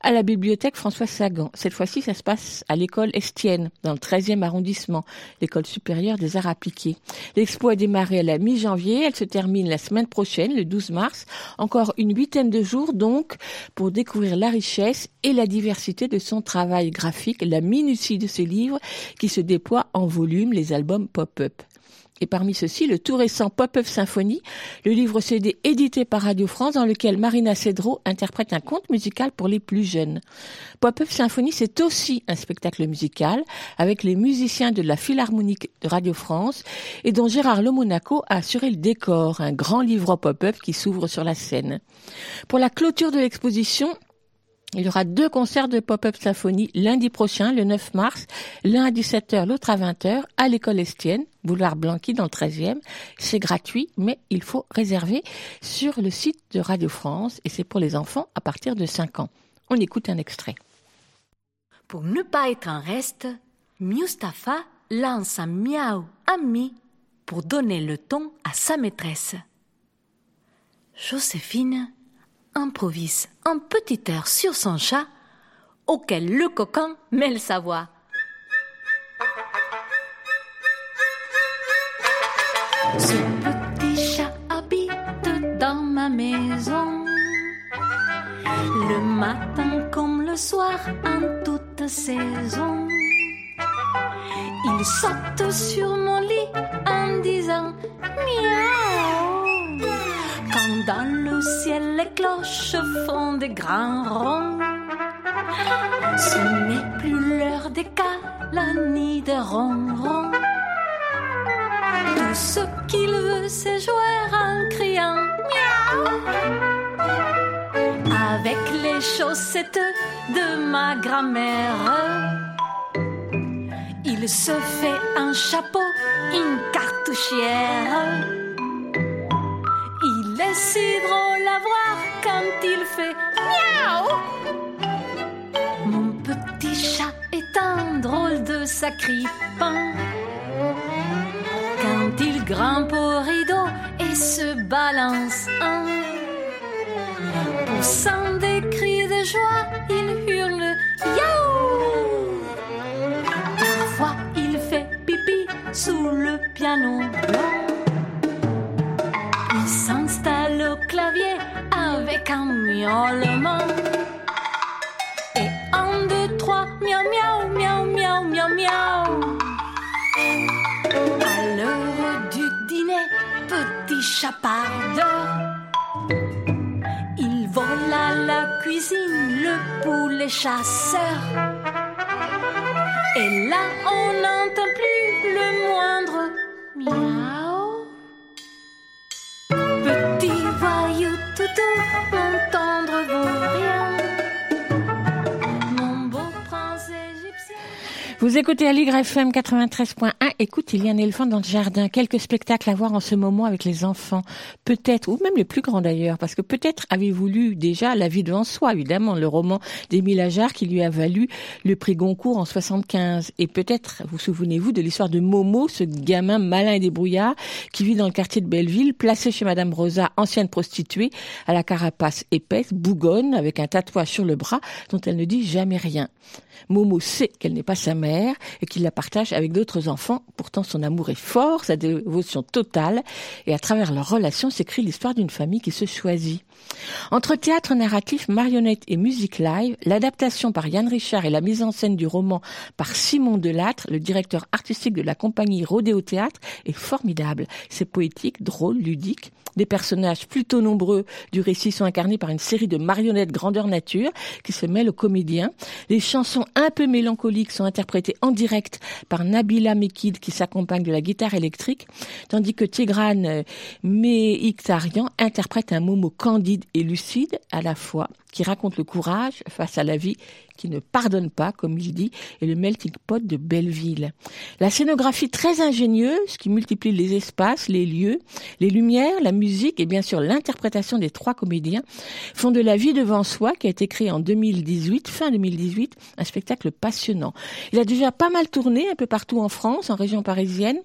A: à la bibliothèque François Sagan. Cette fois-ci, ça se passe à l'école Estienne, dans le 13e arrondissement, l'école supérieure des arts appliqués. L'expo a démarré à la mi-janvier, elle se termine la semaine prochaine, le 12 mars. Encore une huitaine de jours, donc, pour découvrir la richesse et la diversité de son travail graphique, la minutie de ses livres qui se déploient en volume, les albums pop-up. Et parmi ceux-ci, le tout récent Pop-Up Symphonie, le livre CD édité par Radio France dans lequel Marina Cedro interprète un conte musical pour les plus jeunes. Pop-Up Symphonie, c'est aussi un spectacle musical avec les musiciens de la Philharmonique de Radio France et dont Gérard Lemonaco a assuré le décor, un grand livre pop-up qui s'ouvre sur la scène. Pour la clôture de l'exposition, il y aura deux concerts de Pop-Up Symphonie lundi prochain, le 9 mars, l'un à 17h, l'autre à 20h, à l'école Estienne, boulevard Blanqui dans le 13e. C'est gratuit, mais il faut réserver sur le site de Radio France et c'est pour les enfants à partir de 5 ans. On écoute un extrait.
S: Pour ne pas être en reste, Mustapha lance un miaou ami pour donner le ton à sa maîtresse. Joséphine improvise un petit air sur son chat auquel le coquin mêle sa voix. Ce petit chat a maison. Le matin comme le soir, en toute saison. Il saute sur mon lit en disant miaou. Dans le ciel les cloches font des grands ronds. Ce n'est plus l'heure des câlins ni des ronrons. Tout ce qu'il veut, c'est jouer en criant miaou. Avec les chaussettes de ma grand-mère. Il se fait un chapeau, une cartouchière. Si drôle à voir quand il fait miaou. Mon petit chat est un drôle de sacripant. Quand il grimpe au rideau et se balance un. Poussant des cris de joie, il hurle Yaou! Parfois il fait pipi sous le piano. Clavier avec un miaulement. Et un, deux, trois, miaou, miaou, miaou, miaou, miaou, miaou. À l'heure du dîner, petit chapardeur. Il vole à la cuisine le poulet chasseur. Et là, on n'entend plus le moindre miaou. Voyou toutou,
A: Vous écoutez Aligre FM 93.1. Écoute, il y a un éléphant dans le jardin. Quelques spectacles à voir en ce moment avec les enfants. Peut-être, ou même les plus grands d'ailleurs, parce que peut-être avez-vous lu déjà La vie devant soi, évidemment, le roman d'Émile Ajar qui lui a valu le prix Goncourt en 75. Et peut-être vous souvenez-vous de l'histoire de Momo, ce gamin malin et débrouillard qui vit dans le quartier de Belleville, placé chez Madame Rosa, ancienne prostituée, à la carapace épaisse, bougonne, avec un tatouage sur le bras dont elle ne dit jamais rien. Momo sait qu'elle n'est pas sa mère et qu'il la partage avec d'autres enfants. Pourtant, son amour est fort, sa dévotion totale, et à travers leur relation s'écrit l'histoire d'une famille qui se choisit. Entre théâtre narratif, marionnette et musique live, l'adaptation par Yann Richard et la mise en scène du roman par Simon Delattre, le directeur artistique de la compagnie Rodéo Théâtre, est formidable. C'est poétique, drôle, ludique. Des personnages plutôt nombreux du récit sont incarnés par une série de marionnettes grandeur nature qui se mêlent aux comédiens. Les chansons un peu mélancoliques sont interprétées en direct par Nabila Mekid qui s'accompagne de la guitare électrique, tandis que Tigran Mehiktarian interprète un Momo candide et lucide à la fois, qui raconte le courage face à la vie qui ne pardonne pas, comme il dit, et le melting pot de Belleville. La scénographie très ingénieuse qui multiplie les espaces, les lieux, les lumières, la musique et bien sûr l'interprétation des trois comédiens font de La vie devant soi, qui a été créé en 2018, fin 2018, un spectacle passionnant. Il a déjà pas mal tourné un peu partout en France, en région parisienne.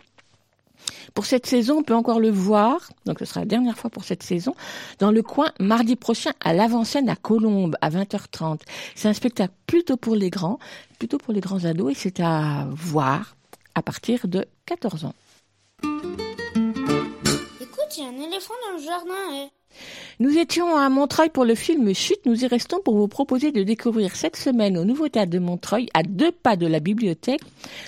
A: Pour cette saison, on peut encore le voir, donc ce sera la dernière fois pour cette saison, dans le coin mardi prochain à l'avant-scène à Colombes à 20h30. C'est un spectacle plutôt pour les grands, plutôt pour les grands ados et c'est à voir à partir de 14 ans.
I: Écoute, il y a un éléphant dans le jardin. eh.
A: Nous étions à Montreuil pour le film Chute. Nous y restons pour vous proposer de découvrir cette semaine au Nouveau Théâtre de Montreuil, à deux pas de la bibliothèque,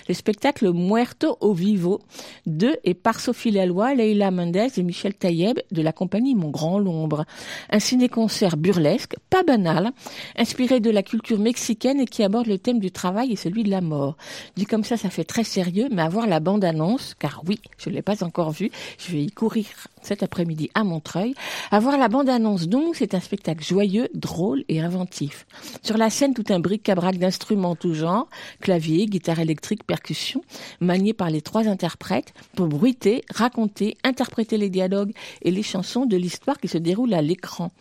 A: le spectacle Muerto au Vivo de et par Sophie Laloy, Leila Mendez et Michel Taïeb de la compagnie Mon Grand L'Ombre. Un ciné-concert burlesque, pas banal, inspiré de la culture mexicaine et qui aborde le thème du travail et celui de la mort. Dit comme ça, ça fait très sérieux, mais à voir la bande-annonce, car oui, je ne l'ai pas encore vue, je vais y courir cet après-midi à Montreuil. À voir la bande-annonce donc, c'est un spectacle joyeux, drôle et inventif. Sur la scène, tout un bric-à-brac d'instruments tout genre, clavier, guitare électrique, percussion, maniés par les trois interprètes pour bruiter, raconter, interpréter les dialogues et les chansons de l'histoire qui se déroule à l'écran.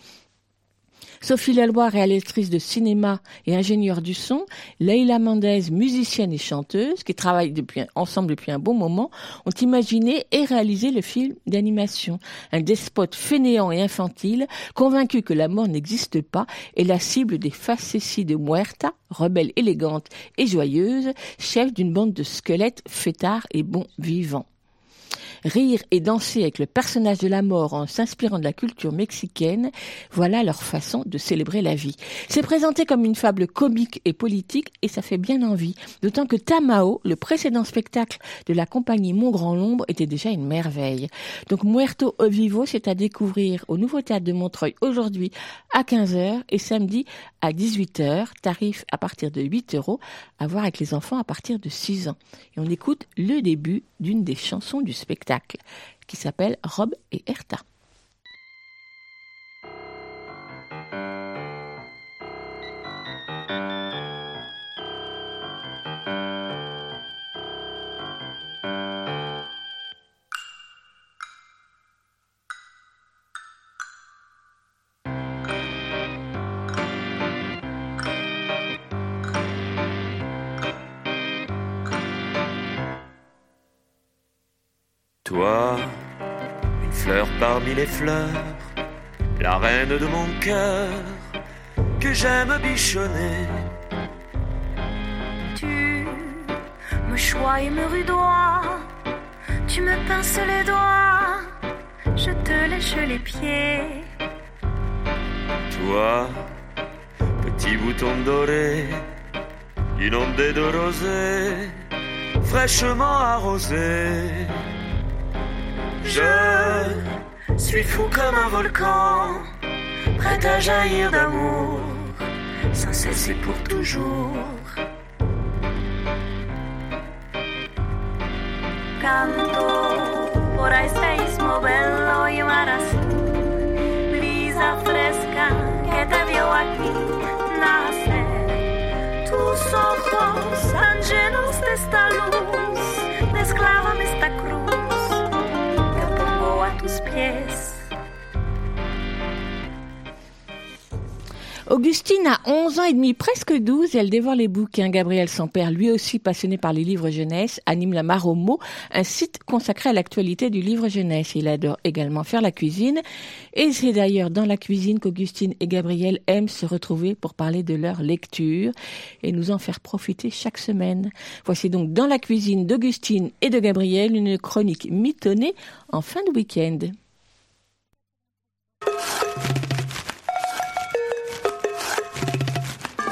A: Sophie Laloy, réalisatrice de cinéma et ingénieure du son, Leila Mendez, musicienne et chanteuse, qui travaillent ensemble depuis un bon moment, ont imaginé et réalisé le film d'animation. Un despote fainéant et infantile, convaincu que la mort n'existe pas, est la cible des facéties de Muerta, rebelle élégante et joyeuse, chef d'une bande de squelettes fêtards et bons vivants. Rire et danser avec le personnage de la mort en s'inspirant de la culture mexicaine, voilà leur façon de célébrer la vie. C'est présenté comme une fable comique et politique et ça fait bien envie. D'autant que Tamao, le précédent spectacle de la compagnie Mon Grand Lombre, était déjà une merveille. Donc Muerto au Vivo, c'est à découvrir au Nouveau Théâtre de Montreuil aujourd'hui à 15h et samedi à 18h, tarif à partir de 8 euros, à voir avec les enfants à partir de 6 ans. Et on écoute le début d'une des chansons du spectacle, qui s'appelle Rob et Herta.
T: Toi, une fleur parmi les fleurs, la reine de mon cœur, que j'aime bichonner.
S: Tu me choix et me rudoies, tu me pinces les doigts, je te lèche les pieds.
T: Toi, petit bouton doré, inondé de rosée, fraîchement arrosé. Je suis fou comme un volcan, prêt à jaillir d'amour, sans cesser pour toujours.
S: Canto por este istmo bello y mar azul, brisa fresca que te vio aquí nacer. Tus ojos llenos de esta luz,
A: Augustine a 11 ans et demi, presque 12, et elle dévore les bouquins. Gabriel Sampère, lui aussi passionné par les livres jeunesse, anime la mot, un site consacré à l'actualité du livre jeunesse. Il adore également faire la cuisine. Et c'est d'ailleurs dans la cuisine qu'Augustine et Gabriel aiment se retrouver pour parler de leur lecture et nous en faire profiter chaque semaine. Voici donc dans la cuisine d'Augustine et de Gabriel une chronique mitonnée en fin de week-end.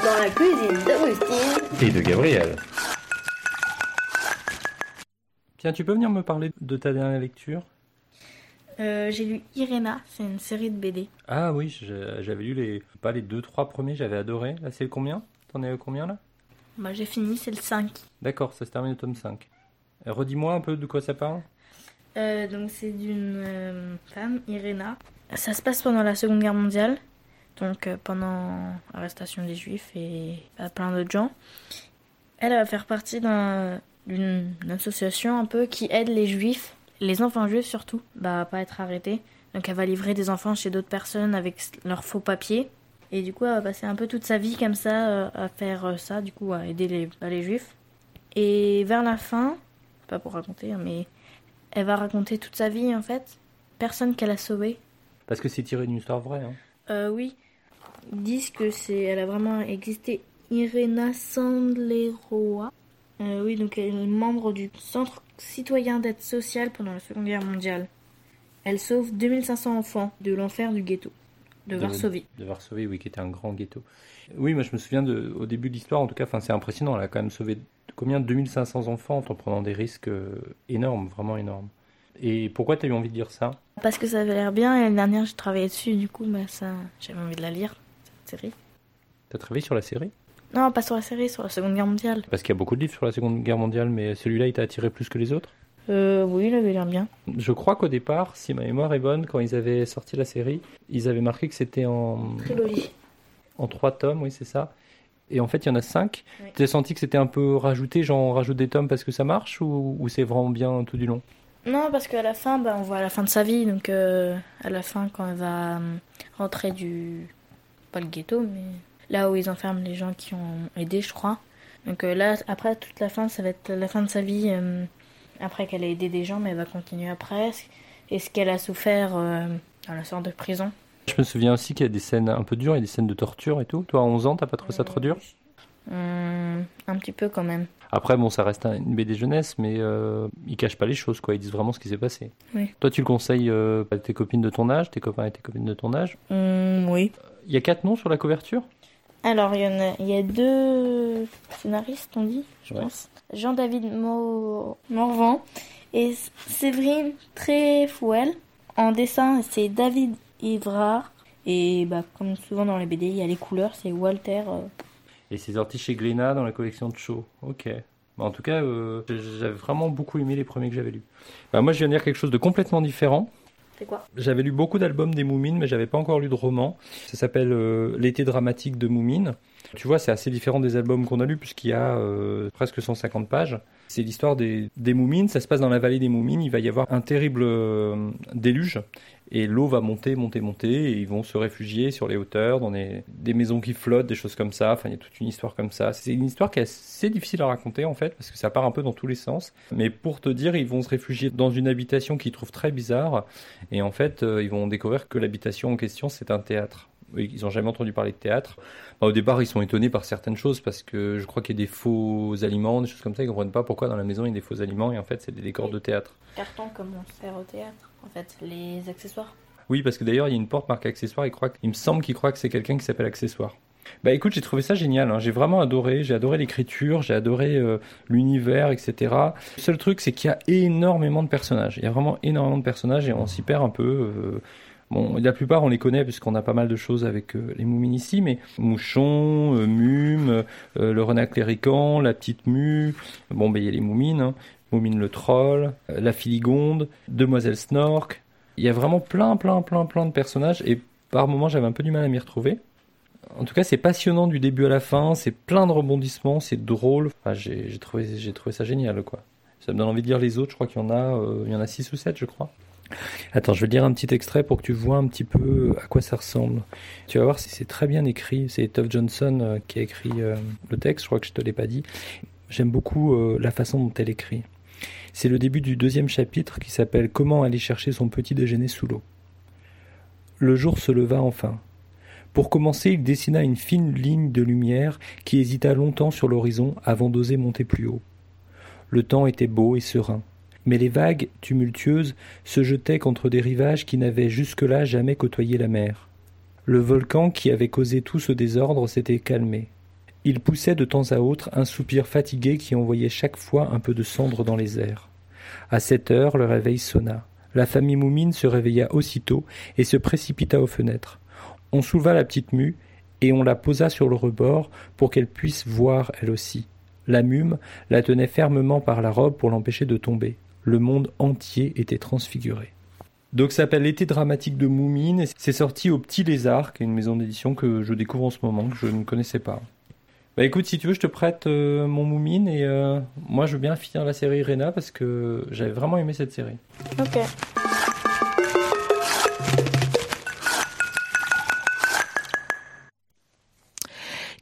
U: Dans la cuisine d'Augustine.
V: Et de Gabriel. Tiens, tu peux venir me parler de ta dernière lecture?
U: Euh, j'ai lu Irena, c'est une série de BD.
V: Ah oui, j'avais lu les pas les deux trois premiers, j'avais adoré. Là, c'est le combien? T'en es au combien là?
U: Moi j'ai fini, c'est le 5.
V: D'accord, ça se termine au tome 5. Euh, Redis-moi un peu de quoi ça parle?
U: Euh, donc c'est d'une euh, femme, Irena. Ça se passe pendant la Seconde Guerre mondiale, donc euh, pendant l'arrestation des Juifs et euh, plein d'autres gens. Elle va faire partie d'un- d'une association un peu qui aide les Juifs, les enfants juifs surtout, bah à pas être arrêtés. Donc elle va livrer des enfants chez d'autres personnes avec leurs faux papiers. Et du coup, elle va passer un peu toute sa vie comme ça euh, à faire ça, du coup à aider les, les Juifs. Et vers la fin, pas pour raconter, hein, mais elle va raconter toute sa vie en fait. Personne qu'elle a sauvé.
V: Parce que c'est tiré d'une histoire vraie. Hein.
U: Euh, oui. Ils disent que c'est, elle a vraiment existé. Irena Sandleroa. Euh, oui, donc elle est membre du Centre citoyen d'aide sociale pendant la Seconde Guerre mondiale. Elle sauve 2500 enfants de l'enfer du ghetto de Varsovie.
V: De Varsovie, oui, qui était un grand ghetto. Oui, moi je me souviens de, au début de l'histoire, en tout cas, c'est impressionnant. Elle a quand même sauvé combien 2500 enfants en prenant des risques euh, énormes, vraiment énormes. Et pourquoi tu as eu envie de dire ça?
U: Parce que ça avait l'air bien et l'année dernière j'ai travaillé dessus, du coup bah, ça, j'avais envie de la lire, cette série.
V: Tu as travaillé sur la série?
U: Non, pas sur la série, sur la Seconde Guerre mondiale.
V: Parce qu'il y a beaucoup de livres sur la Seconde Guerre mondiale, mais celui-là, il t'a attiré plus que les autres?
U: Euh, oui, il avait l'air bien.
V: Je crois qu'au départ, si ma mémoire est bonne, quand ils avaient sorti la série, ils avaient marqué que c'était en...
U: Trilogie.
V: En trois tomes, oui, c'est ça. Et en fait, il y en a cinq.
U: Oui.
V: Tu as senti que c'était un peu rajouté, genre on rajoute des tomes parce que ça marche, ou, ou c'est vraiment bien tout du long?
U: Non, parce qu'à la fin, bah, on voit la fin de sa vie. Donc, euh, à la fin, quand elle va euh, rentrer du. Pas le ghetto, mais là où ils enferment les gens qui ont aidé, je crois. Donc, euh, là, après, toute la fin, ça va être la fin de sa vie. après qu'elle ait aidé des gens, mais elle va continuer après. Et ce qu'elle a souffert dans la sorte de prison?
V: Je me souviens aussi qu'il y a des scènes un peu dures, il y a des scènes de torture et tout. Toi, à 11 ans, t'as pas trouvé ça trop dur?
U: Hum, un petit peu quand même.
V: Après, bon, ça reste un- une BD jeunesse, mais euh, ils cachent pas les choses, quoi. Ils disent vraiment ce qui s'est passé.
U: Oui.
V: Toi, tu le conseilles euh, à tes copines de ton âge, tes copains et tes copines de ton âge
U: Hum, oui.
V: Il y a quatre noms sur la couverture?
U: Alors, il y, en a, il y a deux scénaristes, on dit, je
V: Ouais.
U: pense. Jean-David Mo- Morvan et Séverine Tréfouel. En dessin, c'est David Ivrard. Et bah, comme souvent dans les BD, il y a les couleurs, c'est Walter. euh,
V: Et c'est sorti chez Glénat dans la collection de show. Ok. Bah, en tout cas, euh, j'avais vraiment beaucoup aimé les premiers que j'avais lus. Bah, moi, je viens de lire quelque chose de complètement différent.
U: C'est quoi?
V: J'avais lu beaucoup d'albums des Moumines, mais j'avais pas encore lu de roman. Ça s'appelle euh, L'été dramatique de Moumine. Tu vois, c'est assez différent des albums qu'on a lus, puisqu'il y a euh, presque 150 pages. C'est l'histoire des, des Moumines. Ça se passe dans la vallée des Moumines. Il va y avoir un terrible euh, déluge. Et l'eau va monter, monter, monter. Et ils vont se réfugier sur les hauteurs, dans des, des maisons qui flottent, des choses comme ça. Enfin, il y a toute une histoire comme ça. C'est une histoire qui est assez difficile à raconter, en fait, parce que ça part un peu dans tous les sens. Mais pour te dire, ils vont se réfugier dans une habitation qu'ils trouvent très bizarre. Et en fait, euh, ils vont découvrir que l'habitation en question, c'est un théâtre. Ils n'ont jamais entendu parler de théâtre. Bah, au départ, ils sont étonnés par certaines choses parce que je crois qu'il y a des faux aliments, des choses comme ça. Ils ne comprennent pas pourquoi dans la maison il y a des faux aliments et en fait, c'est des décors de théâtre.
U: carton comme on sert au théâtre, en fait, les accessoires.
V: Oui, parce que d'ailleurs, il y a une porte marquée accessoire. Il, croit il me semble qu'il croit que c'est quelqu'un qui s'appelle accessoire. Bah écoute, j'ai trouvé ça génial. hein. J'ai vraiment adoré. J'ai adoré l'écriture, j'ai adoré euh, l'univers, etc. Le seul truc, c'est qu'il y a énormément de personnages. Il y a vraiment énormément de personnages et on s'y perd un peu. euh, Bon, la plupart on les connaît puisqu'on a pas mal de choses avec euh, les moumines ici, mais Mouchon, euh, Mume, le renard clérican, la petite mue, bon ben il y a les moumines, hein. Moumine le troll, euh, la filigonde, Demoiselle Snork. Il y a vraiment plein, plein, plein, plein de personnages et par moments j'avais un peu du mal à m'y retrouver. En tout cas, c'est passionnant du début à la fin, c'est plein de rebondissements, c'est drôle. J'ai trouvé, ça génial. Ça me donne envie de lire les autres, je crois qu'il y en a, euh, il y en a 6 ou 7, je crois. Attends, je vais lire un petit extrait pour que tu vois un petit peu à quoi ça ressemble. Tu vas voir si c'est très bien écrit. C'est Tove Johnson euh, qui a écrit euh, le texte, je crois que je te l'ai pas dit. J'aime beaucoup euh, la façon dont elle écrit. C'est le début du deuxième chapitre qui s'appelle Comment aller chercher son petit déjeuner sous l'eau. Le jour se leva enfin. Pour commencer, il dessina une fine ligne de lumière qui hésita longtemps sur l'horizon avant d'oser monter plus haut. Le temps était beau et serein, mais les vagues, tumultueuses, se jetaient contre des rivages qui n'avaient jusque-là jamais côtoyé la mer. Le volcan qui avait causé tout ce désordre s'était calmé. Il poussait de temps à autre un soupir fatigué qui envoyait chaque fois un peu de cendre dans les airs. À sept heures, le réveil sonna. La famille Moumine se réveilla aussitôt et se précipita aux fenêtres. On souleva la petite mue et on la posa sur le rebord pour qu'elle puisse voir elle aussi. La mume la tenait fermement par la robe pour l'empêcher de tomber. Le monde entier était transfiguré. Donc ça s'appelle L'été dramatique de Moumine et c'est sorti au Petit Lézard, qui est une maison d'édition que je découvre en ce moment, que je ne connaissais pas. Bah écoute, si tu veux, je te prête euh, mon Moumine et euh, moi je veux bien finir la série Rena parce que j'avais vraiment aimé cette série.
U: Ok.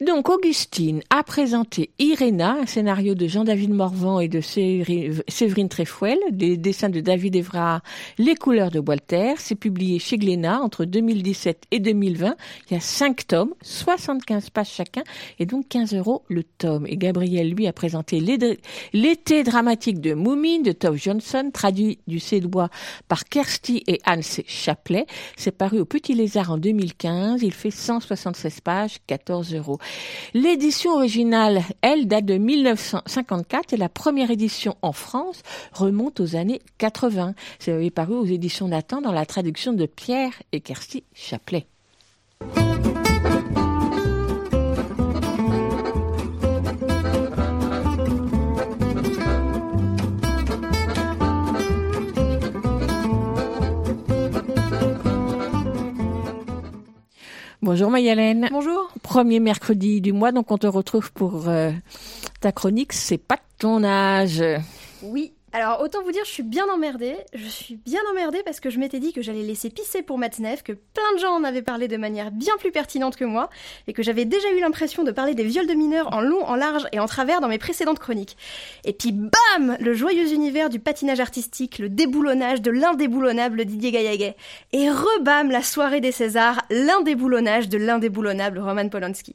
A: Donc, Augustine a présenté Iréna, un scénario de Jean-David Morvan et de Séverine Tréfouel, des dessins de David Evrard, Les couleurs de Walter. C'est publié chez Glénat entre 2017 et 2020. Il y a cinq tomes, 75 pages chacun, et donc 15 euros le tome. Et Gabriel, lui, a présenté L'été dramatique de Moumine de Tove Johnson, traduit du sédois par Kersti et Hans Chaplet. C'est paru au Petit Lézard en 2015. Il fait 176 pages, 14 euros. L'édition originale, elle, date de 1954 et la première édition en France remonte aux années 80. C'est paru aux éditions Nathan dans la traduction de Pierre et Kersti Chaplet. Bonjour Mayalène.
W: Bonjour.
A: Premier mercredi du mois, donc on te retrouve pour euh, ta chronique. C'est pas ton âge.
W: Oui. Alors autant vous dire, je suis bien emmerdée. Je suis bien emmerdée parce que je m'étais dit que j'allais laisser pisser pour Matzneff, que plein de gens en avaient parlé de manière bien plus pertinente que moi, et que j'avais déjà eu l'impression de parler des viols de mineurs en long, en large et en travers dans mes précédentes chroniques. Et puis bam Le joyeux univers du patinage artistique, le déboulonnage de l'indéboulonnable Didier Gaillaguet. Et rebam la soirée des Césars, l'indéboulonnage de l'indéboulonnable Roman Polanski.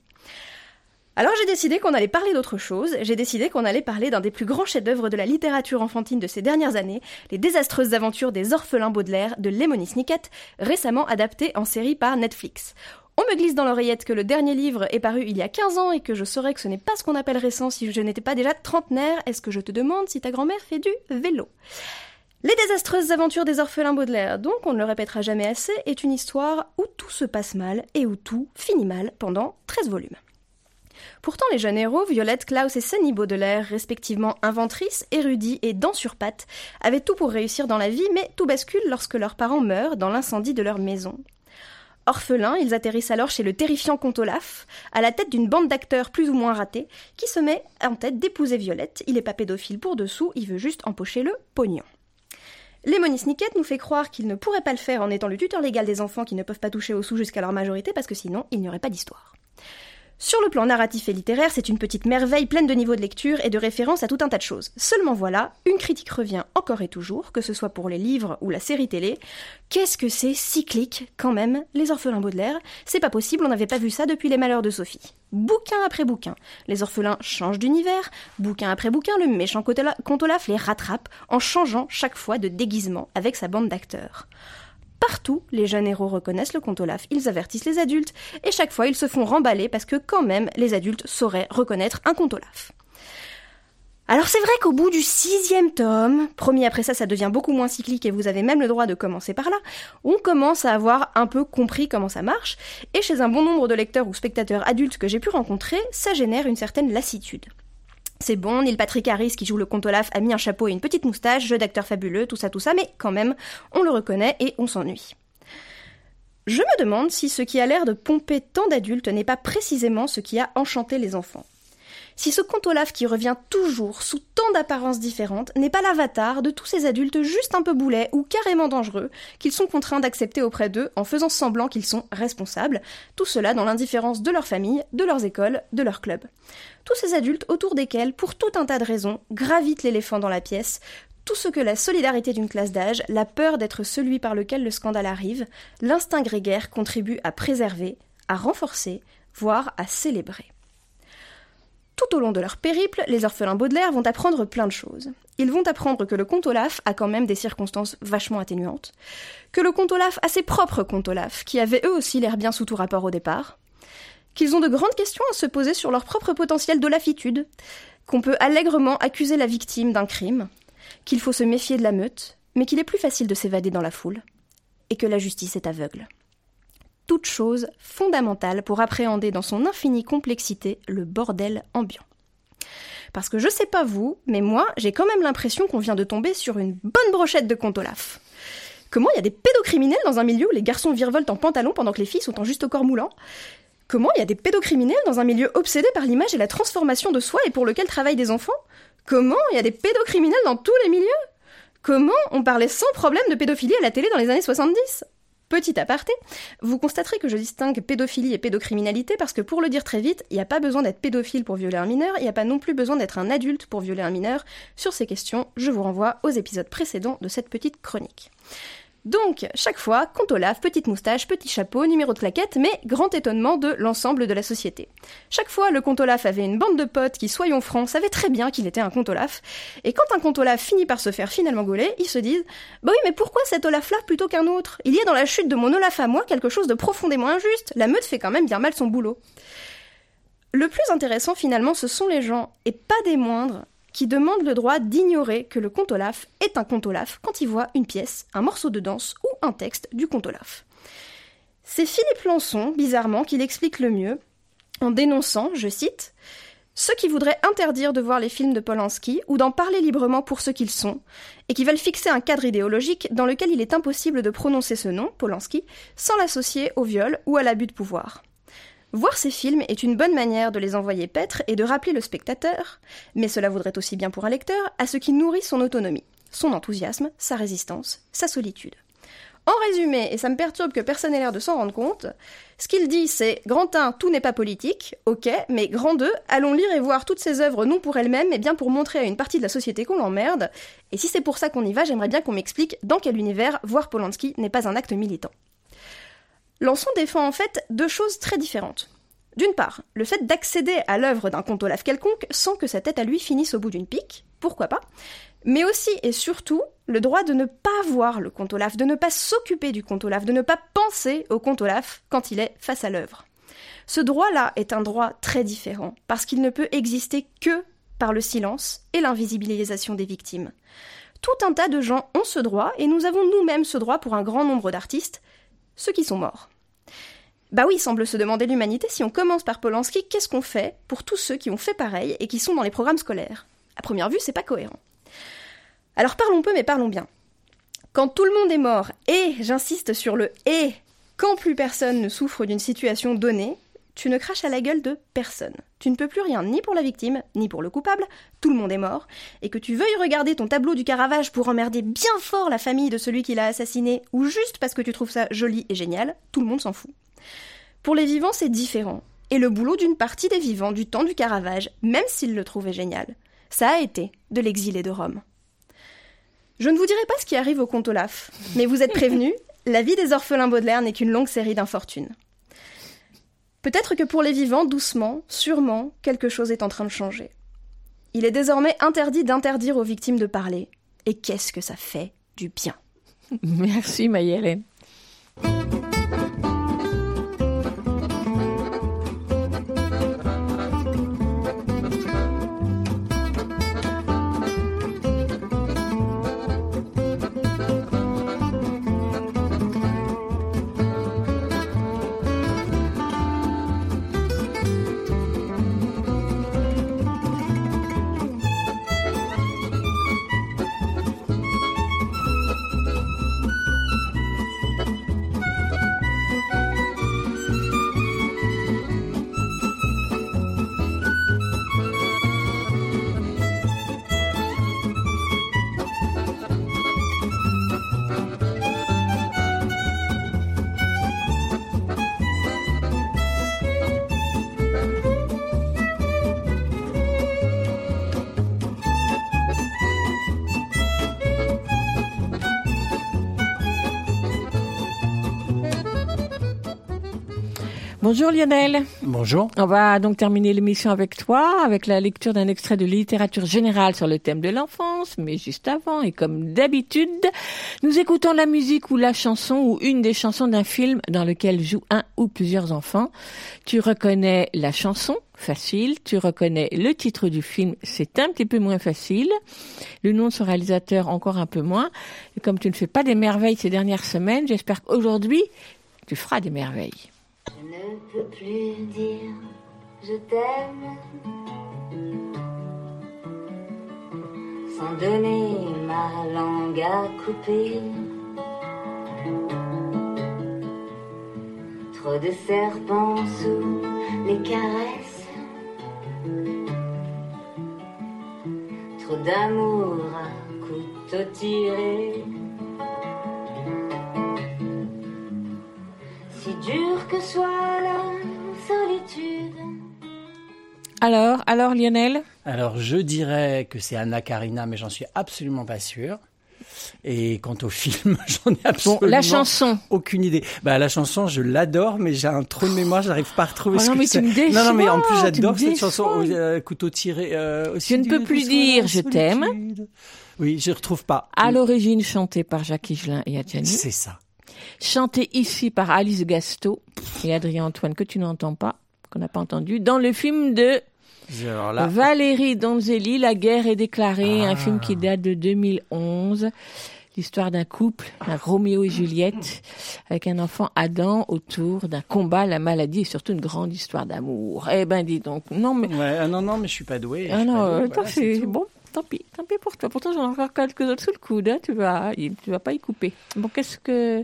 W: Alors j'ai décidé qu'on allait parler d'autre chose, j'ai décidé qu'on allait parler d'un des plus grands chefs-d'œuvre de la littérature enfantine de ces dernières années, les désastreuses aventures des orphelins Baudelaire de Lemony Snicket, récemment adapté en série par Netflix. On me glisse dans l'oreillette que le dernier livre est paru il y a 15 ans et que je saurais que ce n'est pas ce qu'on appelle récent si je n'étais pas déjà trentenaire. Est-ce que je te demande si ta grand-mère fait du vélo? Les désastreuses aventures des orphelins Baudelaire, donc on ne le répétera jamais assez, est une histoire où tout se passe mal et où tout finit mal pendant 13 volumes. Pourtant, les jeunes héros, Violette, Klaus et Sunny Baudelaire, respectivement inventrices, érudits et dents sur pattes, avaient tout pour réussir dans la vie, mais tout bascule lorsque leurs parents meurent dans l'incendie de leur maison. Orphelins, ils atterrissent alors chez le terrifiant comte Olaf, à la tête d'une bande d'acteurs plus ou moins ratés, qui se met en tête d'épouser Violette. Il est pas pédophile pour dessous, il veut juste empocher le pognon. Lemony Snicket nous fait croire qu'il ne pourrait pas le faire en étant le tuteur légal des enfants qui ne peuvent pas toucher au sous jusqu'à leur majorité parce que sinon il n'y aurait pas d'histoire. Sur le plan narratif et littéraire, c'est une petite merveille pleine de niveaux de lecture et de références à tout un tas de choses. Seulement voilà, une critique revient encore et toujours, que ce soit pour les livres ou la série télé. Qu'est-ce que c'est cyclique, quand même, les orphelins Baudelaire? C'est pas possible, on n'avait pas vu ça depuis les malheurs de Sophie. Bouquin après bouquin, les orphelins changent d'univers, bouquin après bouquin, le méchant comte Olaf les rattrape en changeant chaque fois de déguisement avec sa bande d'acteurs. Partout, les jeunes héros reconnaissent le comte Olaf, ils avertissent les adultes, et chaque fois ils se font remballer parce que quand même les adultes sauraient reconnaître un comte Olaf. Alors c'est vrai qu'au bout du sixième tome, promis après ça ça devient beaucoup moins cyclique et vous avez même le droit de commencer par là, on commence à avoir un peu compris comment ça marche, et chez un bon nombre de lecteurs ou spectateurs adultes que j'ai pu rencontrer, ça génère une certaine lassitude. C'est bon, Neil Patrick Harris qui joue le comte Olaf a mis un chapeau et une petite moustache, jeu d'acteur fabuleux, tout ça, tout ça, mais quand même, on le reconnaît et on s'ennuie. Je me demande si ce qui a l'air de pomper tant d'adultes n'est pas précisément ce qui a enchanté les enfants. Si ce comte Olaf qui revient toujours sous tant d'apparences différentes n'est pas l'avatar de tous ces adultes juste un peu boulets ou carrément dangereux qu'ils sont contraints d'accepter auprès d'eux en faisant semblant qu'ils sont responsables, tout cela dans l'indifférence de leur famille, de leurs écoles, de leurs clubs. Tous ces adultes autour desquels, pour tout un tas de raisons, gravite l'éléphant dans la pièce, tout ce que la solidarité d'une classe d'âge, la peur d'être celui par lequel le scandale arrive, l'instinct grégaire contribue à préserver, à renforcer, voire à célébrer. Tout au long de leur périple, les orphelins Baudelaire vont apprendre plein de choses. Ils vont apprendre que le comte Olaf a quand même des circonstances vachement atténuantes, que le comte Olaf a ses propres comtes Olaf, qui avaient eux aussi l'air bien sous tout rapport au départ, qu'ils ont de grandes questions à se poser sur leur propre potentiel d'olafitude, qu'on peut allègrement accuser la victime d'un crime, qu'il faut se méfier de la meute, mais qu'il est plus facile de s'évader dans la foule, et que la justice est aveugle toute chose fondamentale pour appréhender dans son infinie complexité le bordel ambiant. Parce que je sais pas vous, mais moi, j'ai quand même l'impression qu'on vient de tomber sur une bonne brochette de compte Olaf. Comment il y a des pédocriminels dans un milieu où les garçons virevoltent en pantalon pendant que les filles sont en juste au corps moulant Comment il y a des pédocriminels dans un milieu obsédé par l'image et la transformation de soi et pour lequel travaillent des enfants Comment il y a des pédocriminels dans tous les milieux? Comment on parlait sans problème de pédophilie à la télé dans les années 70 Petit aparté, vous constaterez que je distingue pédophilie et pédocriminalité parce que pour le dire très vite, il n'y a pas besoin d'être pédophile pour violer un mineur, il n'y a pas non plus besoin d'être un adulte pour violer un mineur. Sur ces questions, je vous renvoie aux épisodes précédents de cette petite chronique. Donc, chaque fois, compte Olaf, petite moustache, petit chapeau, numéro de claquette, mais grand étonnement de l'ensemble de la société. Chaque fois, le comte Olaf avait une bande de potes qui, soyons francs, savaient très bien qu'il était un comte Olaf. Et quand un comte Olaf finit par se faire finalement gauler, ils se disent Bah oui, mais pourquoi cet Olaf-là plutôt qu'un autre? Il y a dans la chute de mon Olaf à moi quelque chose de profondément injuste. La meute fait quand même bien mal son boulot. Le plus intéressant finalement, ce sont les gens, et pas des moindres, qui demande le droit d'ignorer que le conte Olaf est un conte Olaf quand il voit une pièce, un morceau de danse ou un texte du conte Olaf. C'est Philippe Lançon, bizarrement, qui l'explique le mieux, en dénonçant, je cite, ceux qui voudraient interdire de voir les films de Polanski ou d'en parler librement pour ce qu'ils sont, et qui veulent fixer un cadre idéologique dans lequel il est impossible de prononcer ce nom, Polanski, sans l'associer au viol ou à l'abus de pouvoir. Voir ces films est une bonne manière de les envoyer paître et de rappeler le spectateur, mais cela vaudrait aussi bien pour un lecteur, à ce qui nourrit son autonomie, son enthousiasme, sa résistance, sa solitude. En résumé, et ça me perturbe que personne n'ait l'air de s'en rendre compte, ce qu'il dit c'est Grand 1, tout n'est pas politique, ok, mais Grand 2, allons lire et voir toutes ces œuvres non pour elles-mêmes, mais bien pour montrer à une partie de la société qu'on l'emmerde, et si c'est pour ça qu'on y va, j'aimerais bien qu'on m'explique dans quel univers voir Polanski n'est pas un acte militant. Lançon défend en fait deux choses très différentes. D'une part, le fait d'accéder à l'œuvre d'un conte Olaf quelconque sans que sa tête à lui finisse au bout d'une pique, pourquoi pas, mais aussi et surtout le droit de ne pas voir le conte Olaf, de ne pas s'occuper du conte Olaf, de ne pas penser au conte Olaf quand il est face à l'œuvre. Ce droit-là est un droit très différent, parce qu'il ne peut exister que par le silence et l'invisibilisation des victimes. Tout un tas de gens ont ce droit, et nous avons nous-mêmes ce droit pour un grand nombre d'artistes, ceux qui sont morts. Bah oui, semble se demander l'humanité, si on commence par Polanski, qu'est-ce qu'on fait pour tous ceux qui ont fait pareil et qui sont dans les programmes scolaires? À première vue, c'est pas cohérent. Alors parlons peu, mais parlons bien. Quand tout le monde est mort, et j'insiste sur le et, quand plus personne ne souffre d'une situation donnée, tu ne craches à la gueule de personne. Tu ne peux plus rien ni pour la victime, ni pour le coupable, tout le monde est mort, et que tu veuilles regarder ton tableau du Caravage pour emmerder bien fort la famille de celui qui l'a assassiné, ou juste parce que tu trouves ça joli et génial, tout le monde s'en fout. Pour les vivants, c'est différent, et le boulot d'une partie des vivants du temps du Caravage, même s'ils le trouvaient génial, ça a été de l'exilé de Rome. Je ne vous dirai pas ce qui arrive au comte Olaf, mais vous êtes prévenus, la vie des orphelins Baudelaire n'est qu'une longue série d'infortunes. Peut-être que pour les vivants, doucement, sûrement, quelque chose est en train de changer. Il est désormais interdit d'interdire aux victimes de parler. Et qu'est-ce que ça fait du bien?
A: Merci Maïlène. Bonjour Lionel.
X: Bonjour.
A: On va donc terminer l'émission avec toi, avec la lecture d'un extrait de littérature générale sur le thème de l'enfance. Mais juste avant, et comme d'habitude, nous écoutons la musique ou la chanson ou une des chansons d'un film dans lequel jouent un ou plusieurs enfants. Tu reconnais la chanson, facile. Tu reconnais le titre du film, c'est un petit peu moins facile. Le nom de son réalisateur, encore un peu moins. Et comme tu ne fais pas des merveilles ces dernières semaines, j'espère qu'aujourd'hui, tu feras des merveilles.
Y: Je ne peux plus dire je t'aime sans donner ma langue à couper. Trop de serpents sous les caresses, trop d'amour à couteau tiré. Si dur que soit la solitude.
A: Alors, alors Lionel
X: Alors, je dirais que c'est Anna Karina, mais j'en suis absolument pas sûr. Et quant au film, j'en ai absolument
A: Bon, la chanson.
X: aucune idée. Bah la chanson, je l'adore, mais j'ai un trou de mémoire, j'arrive pas à retrouver
A: Oh
X: ce
A: non,
X: que
A: mais tu
X: c'est.
A: me déçois,
X: non, non, mais en plus j'adore cette chanson euh, couteau tiré. Euh, aussi
A: Je ne peux plus dire je t'aime.
X: Oui, je retrouve pas.
A: À l'origine chantée par Jacques Higelin et Adjani.
X: C'est ça.
A: Chanté ici par Alice Gasto et Adrien Antoine, que tu n'entends pas, qu'on n'a pas entendu, dans le film de
X: là,
A: Valérie Donzelli, La guerre est déclarée, un
X: Ah.
A: film qui date de 2011. L'histoire d'un couple, un Roméo et Juliette, avec un enfant Adam autour d'un combat la maladie et surtout une grande histoire d'amour. Eh ben, dis donc. Non, mais.
X: ouais, ah non, non, mais je suis pas doué.
A: Ah non,
X: voilà, c'est
A: bon. Tant pis, tant pis pour toi. Pourtant, j'en ai encore quelques autres sous le coude. Hein. Tu vas, tu vas pas y couper. Bon, qu'est-ce que,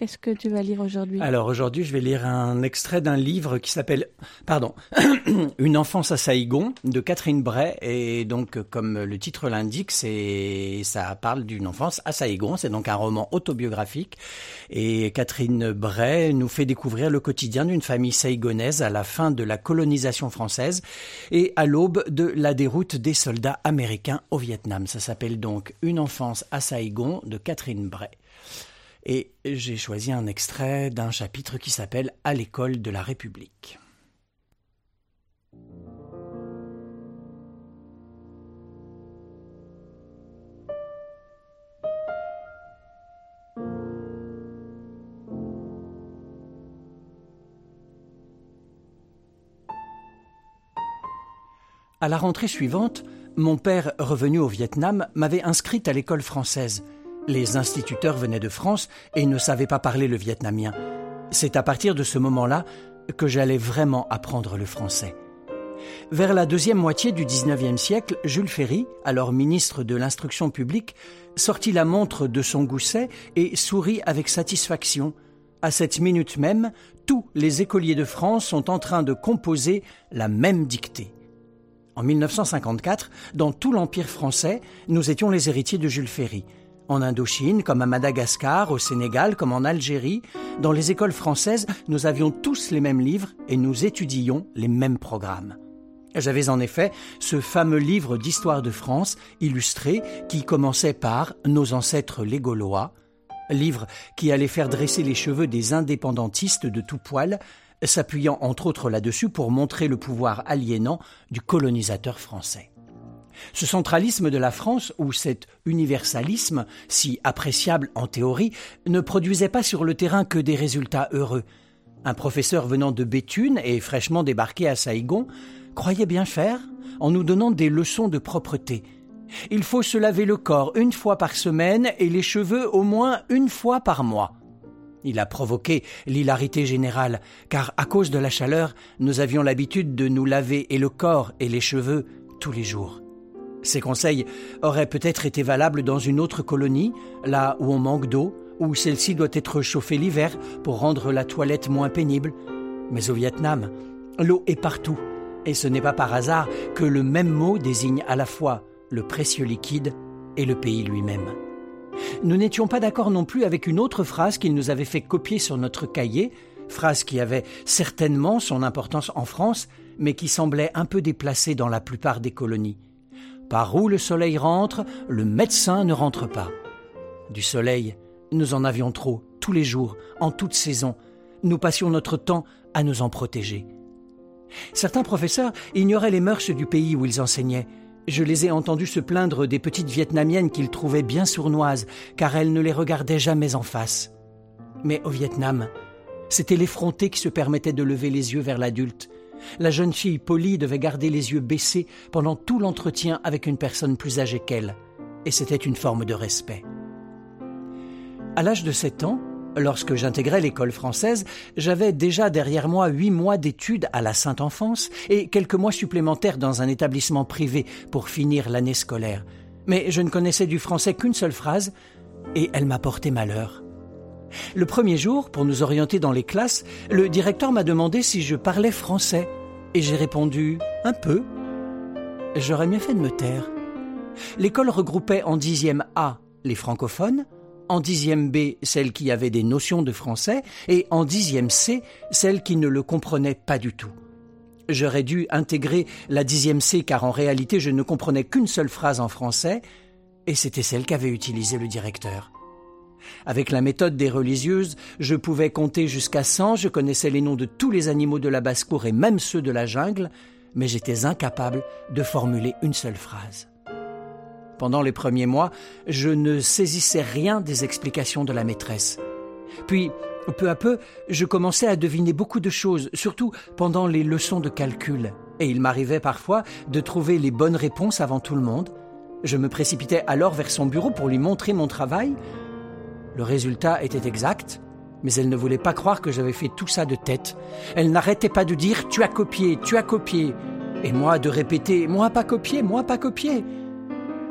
A: qu'est-ce que tu vas lire aujourd'hui?
X: Alors aujourd'hui, je vais lire un extrait d'un livre qui s'appelle, pardon, Une enfance à Saïgon de Catherine Bray. Et donc, comme le titre l'indique, ça parle d'une enfance à Saïgon. C'est donc un roman autobiographique. Et Catherine Bray nous fait découvrir le quotidien d'une famille saïgonaise à la fin de la colonisation française et à l'aube de la déroute des soldats américains au Vietnam. Ça s'appelle donc Une enfance à Saïgon de Catherine Bray et j'ai choisi un extrait d'un chapitre qui s'appelle À l'école de la République. À la rentrée suivante, mon père, revenu au Vietnam, m'avait inscrite à l'école française. Les instituteurs venaient de France et ne savaient pas parler le vietnamien. C'est à partir de ce moment-là que j'allais vraiment apprendre le français. Vers la deuxième moitié du XIXe siècle, Jules Ferry, alors ministre de l'Instruction publique, sortit la montre de son gousset et sourit avec satisfaction. À cette minute même, tous les écoliers de France sont en train de composer la même dictée. En 1954, dans tout l'Empire français, nous étions les héritiers de Jules Ferry. En Indochine, comme à Madagascar, au Sénégal, comme en Algérie, dans les écoles françaises, nous avions tous les mêmes livres et nous étudions les mêmes programmes. J'avais en effet ce fameux livre d'histoire de France illustré qui commençait par Nos ancêtres les Gaulois, livre qui allait faire dresser les cheveux des indépendantistes de tout poil, s'appuyant entre autres là-dessus pour montrer le pouvoir aliénant du colonisateur français. Ce centralisme de la France, ou cet universalisme, si appréciable en théorie, ne produisait pas sur le terrain que des résultats heureux. Un professeur venant de Béthune et fraîchement débarqué à Saïgon croyait bien faire en nous donnant des leçons de propreté. Il faut se laver le corps une fois par semaine et les cheveux au moins une fois par mois. Il a provoqué l'hilarité générale, car à cause de la chaleur, nous avions l'habitude de nous laver et le corps et les cheveux tous les jours. Ces conseils auraient peut-être été valables dans une autre colonie, là où on manque d'eau, où celle-ci doit être chauffée l'hiver pour rendre la toilette moins pénible. Mais au Vietnam, l'eau est partout, et ce n'est pas par hasard que le même mot désigne à la fois le précieux liquide et le pays lui-même. Nous n'étions pas d'accord non plus avec une autre phrase qu'il nous avait fait copier sur notre cahier, phrase qui avait certainement son importance en France, mais qui semblait un peu déplacée dans la plupart des colonies. Par où le soleil rentre, le médecin ne rentre pas. Du soleil, nous en avions trop, tous les jours, en toute saison. Nous passions notre temps à nous en protéger. Certains professeurs ignoraient les mœurs du pays où ils enseignaient. Je les ai entendus se plaindre des petites vietnamiennes qu'ils trouvaient bien sournoises, car elles ne les regardaient jamais en face. Mais au Vietnam, c'était l'effronté qui se permettait de lever les yeux vers l'adulte. La jeune fille polie devait garder les yeux baissés pendant tout l'entretien avec une personne plus âgée qu'elle, et c'était une forme de respect. À l'âge de sept ans, Lorsque j'intégrais l'école française, j'avais déjà derrière moi huit mois d'études à la Sainte Enfance et quelques mois supplémentaires dans un établissement privé pour finir l'année scolaire. Mais je ne connaissais du français qu'une seule phrase et elle m'a porté malheur. Le premier jour, pour nous orienter dans les classes, le directeur m'a demandé si je parlais français et j'ai répondu un peu. J'aurais mieux fait de me taire. L'école regroupait en dixième A les francophones, en dixième B celles qui avaient des notions de français et en dixième C celles qui ne le comprenaient pas du tout. J'aurais dû intégrer la dixième C car en réalité je ne comprenais qu'une seule phrase en français et c'était celle qu'avait utilisée le directeur. Avec la méthode des religieuses, je pouvais compter jusqu'à 100, je connaissais les noms de tous les animaux de la basse-cour et même ceux de la jungle, mais j'étais incapable de formuler une seule phrase. Pendant les premiers mois, je ne saisissais rien des explications de la maîtresse. Puis, peu à peu, je commençais à deviner beaucoup de choses, surtout pendant les leçons de calcul. Et il m'arrivait parfois de trouver les bonnes réponses avant tout le monde. Je me précipitais alors vers son bureau pour lui montrer mon travail. Le résultat était exact, mais elle ne voulait pas croire que j'avais fait tout ça de tête. Elle n'arrêtait pas de dire ⁇ Tu as copié, tu as copié ⁇ et moi de répéter ⁇ Moi pas copié, moi pas copié ⁇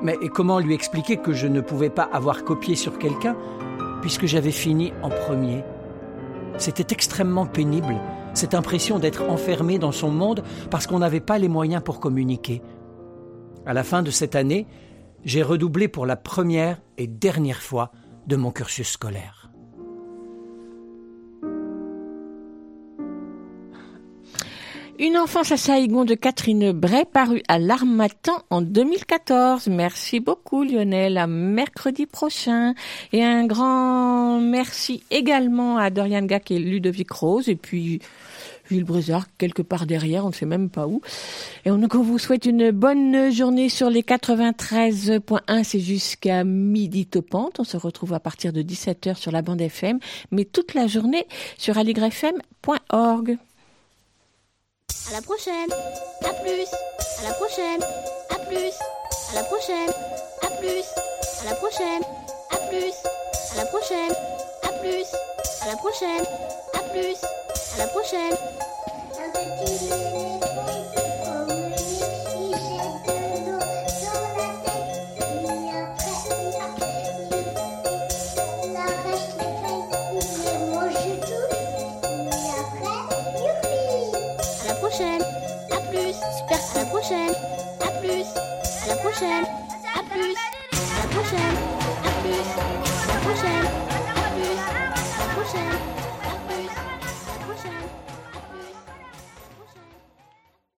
X: mais comment lui expliquer que je ne pouvais pas avoir copié sur quelqu'un puisque j'avais fini en premier? C'était extrêmement pénible, cette impression d'être enfermé dans son monde parce qu'on n'avait pas les moyens pour communiquer. À la fin de cette année, j'ai redoublé pour la première et dernière fois de mon cursus scolaire.
A: Une enfance à Saïgon de Catherine Bray, parue à l'Armatan en 2014. Merci beaucoup Lionel, à mercredi prochain. Et un grand merci également à Dorian Gac et Ludovic Rose, et puis Gilles Brézard, quelque part derrière, on ne sait même pas où. Et on, vous souhaite une bonne journée sur les 93.1, c'est jusqu'à midi topante. On se retrouve à partir de 17h sur la bande FM, mais toute la journée sur aligrefm.org.
I: À la prochaine. À plus. À la prochaine. À plus. À la prochaine. À plus. À la prochaine. À plus. À la prochaine. Plus. À la prochaine. À plus. À la prochaine.
D: Un petit il jette la tête. Et après, il arrache les feuilles, il. Et après,
I: À la prochaine. À plus. Super. À la prochaine. À plus. À la prochaine. À plus. À la prochaine. À plus. À la prochaine. watching.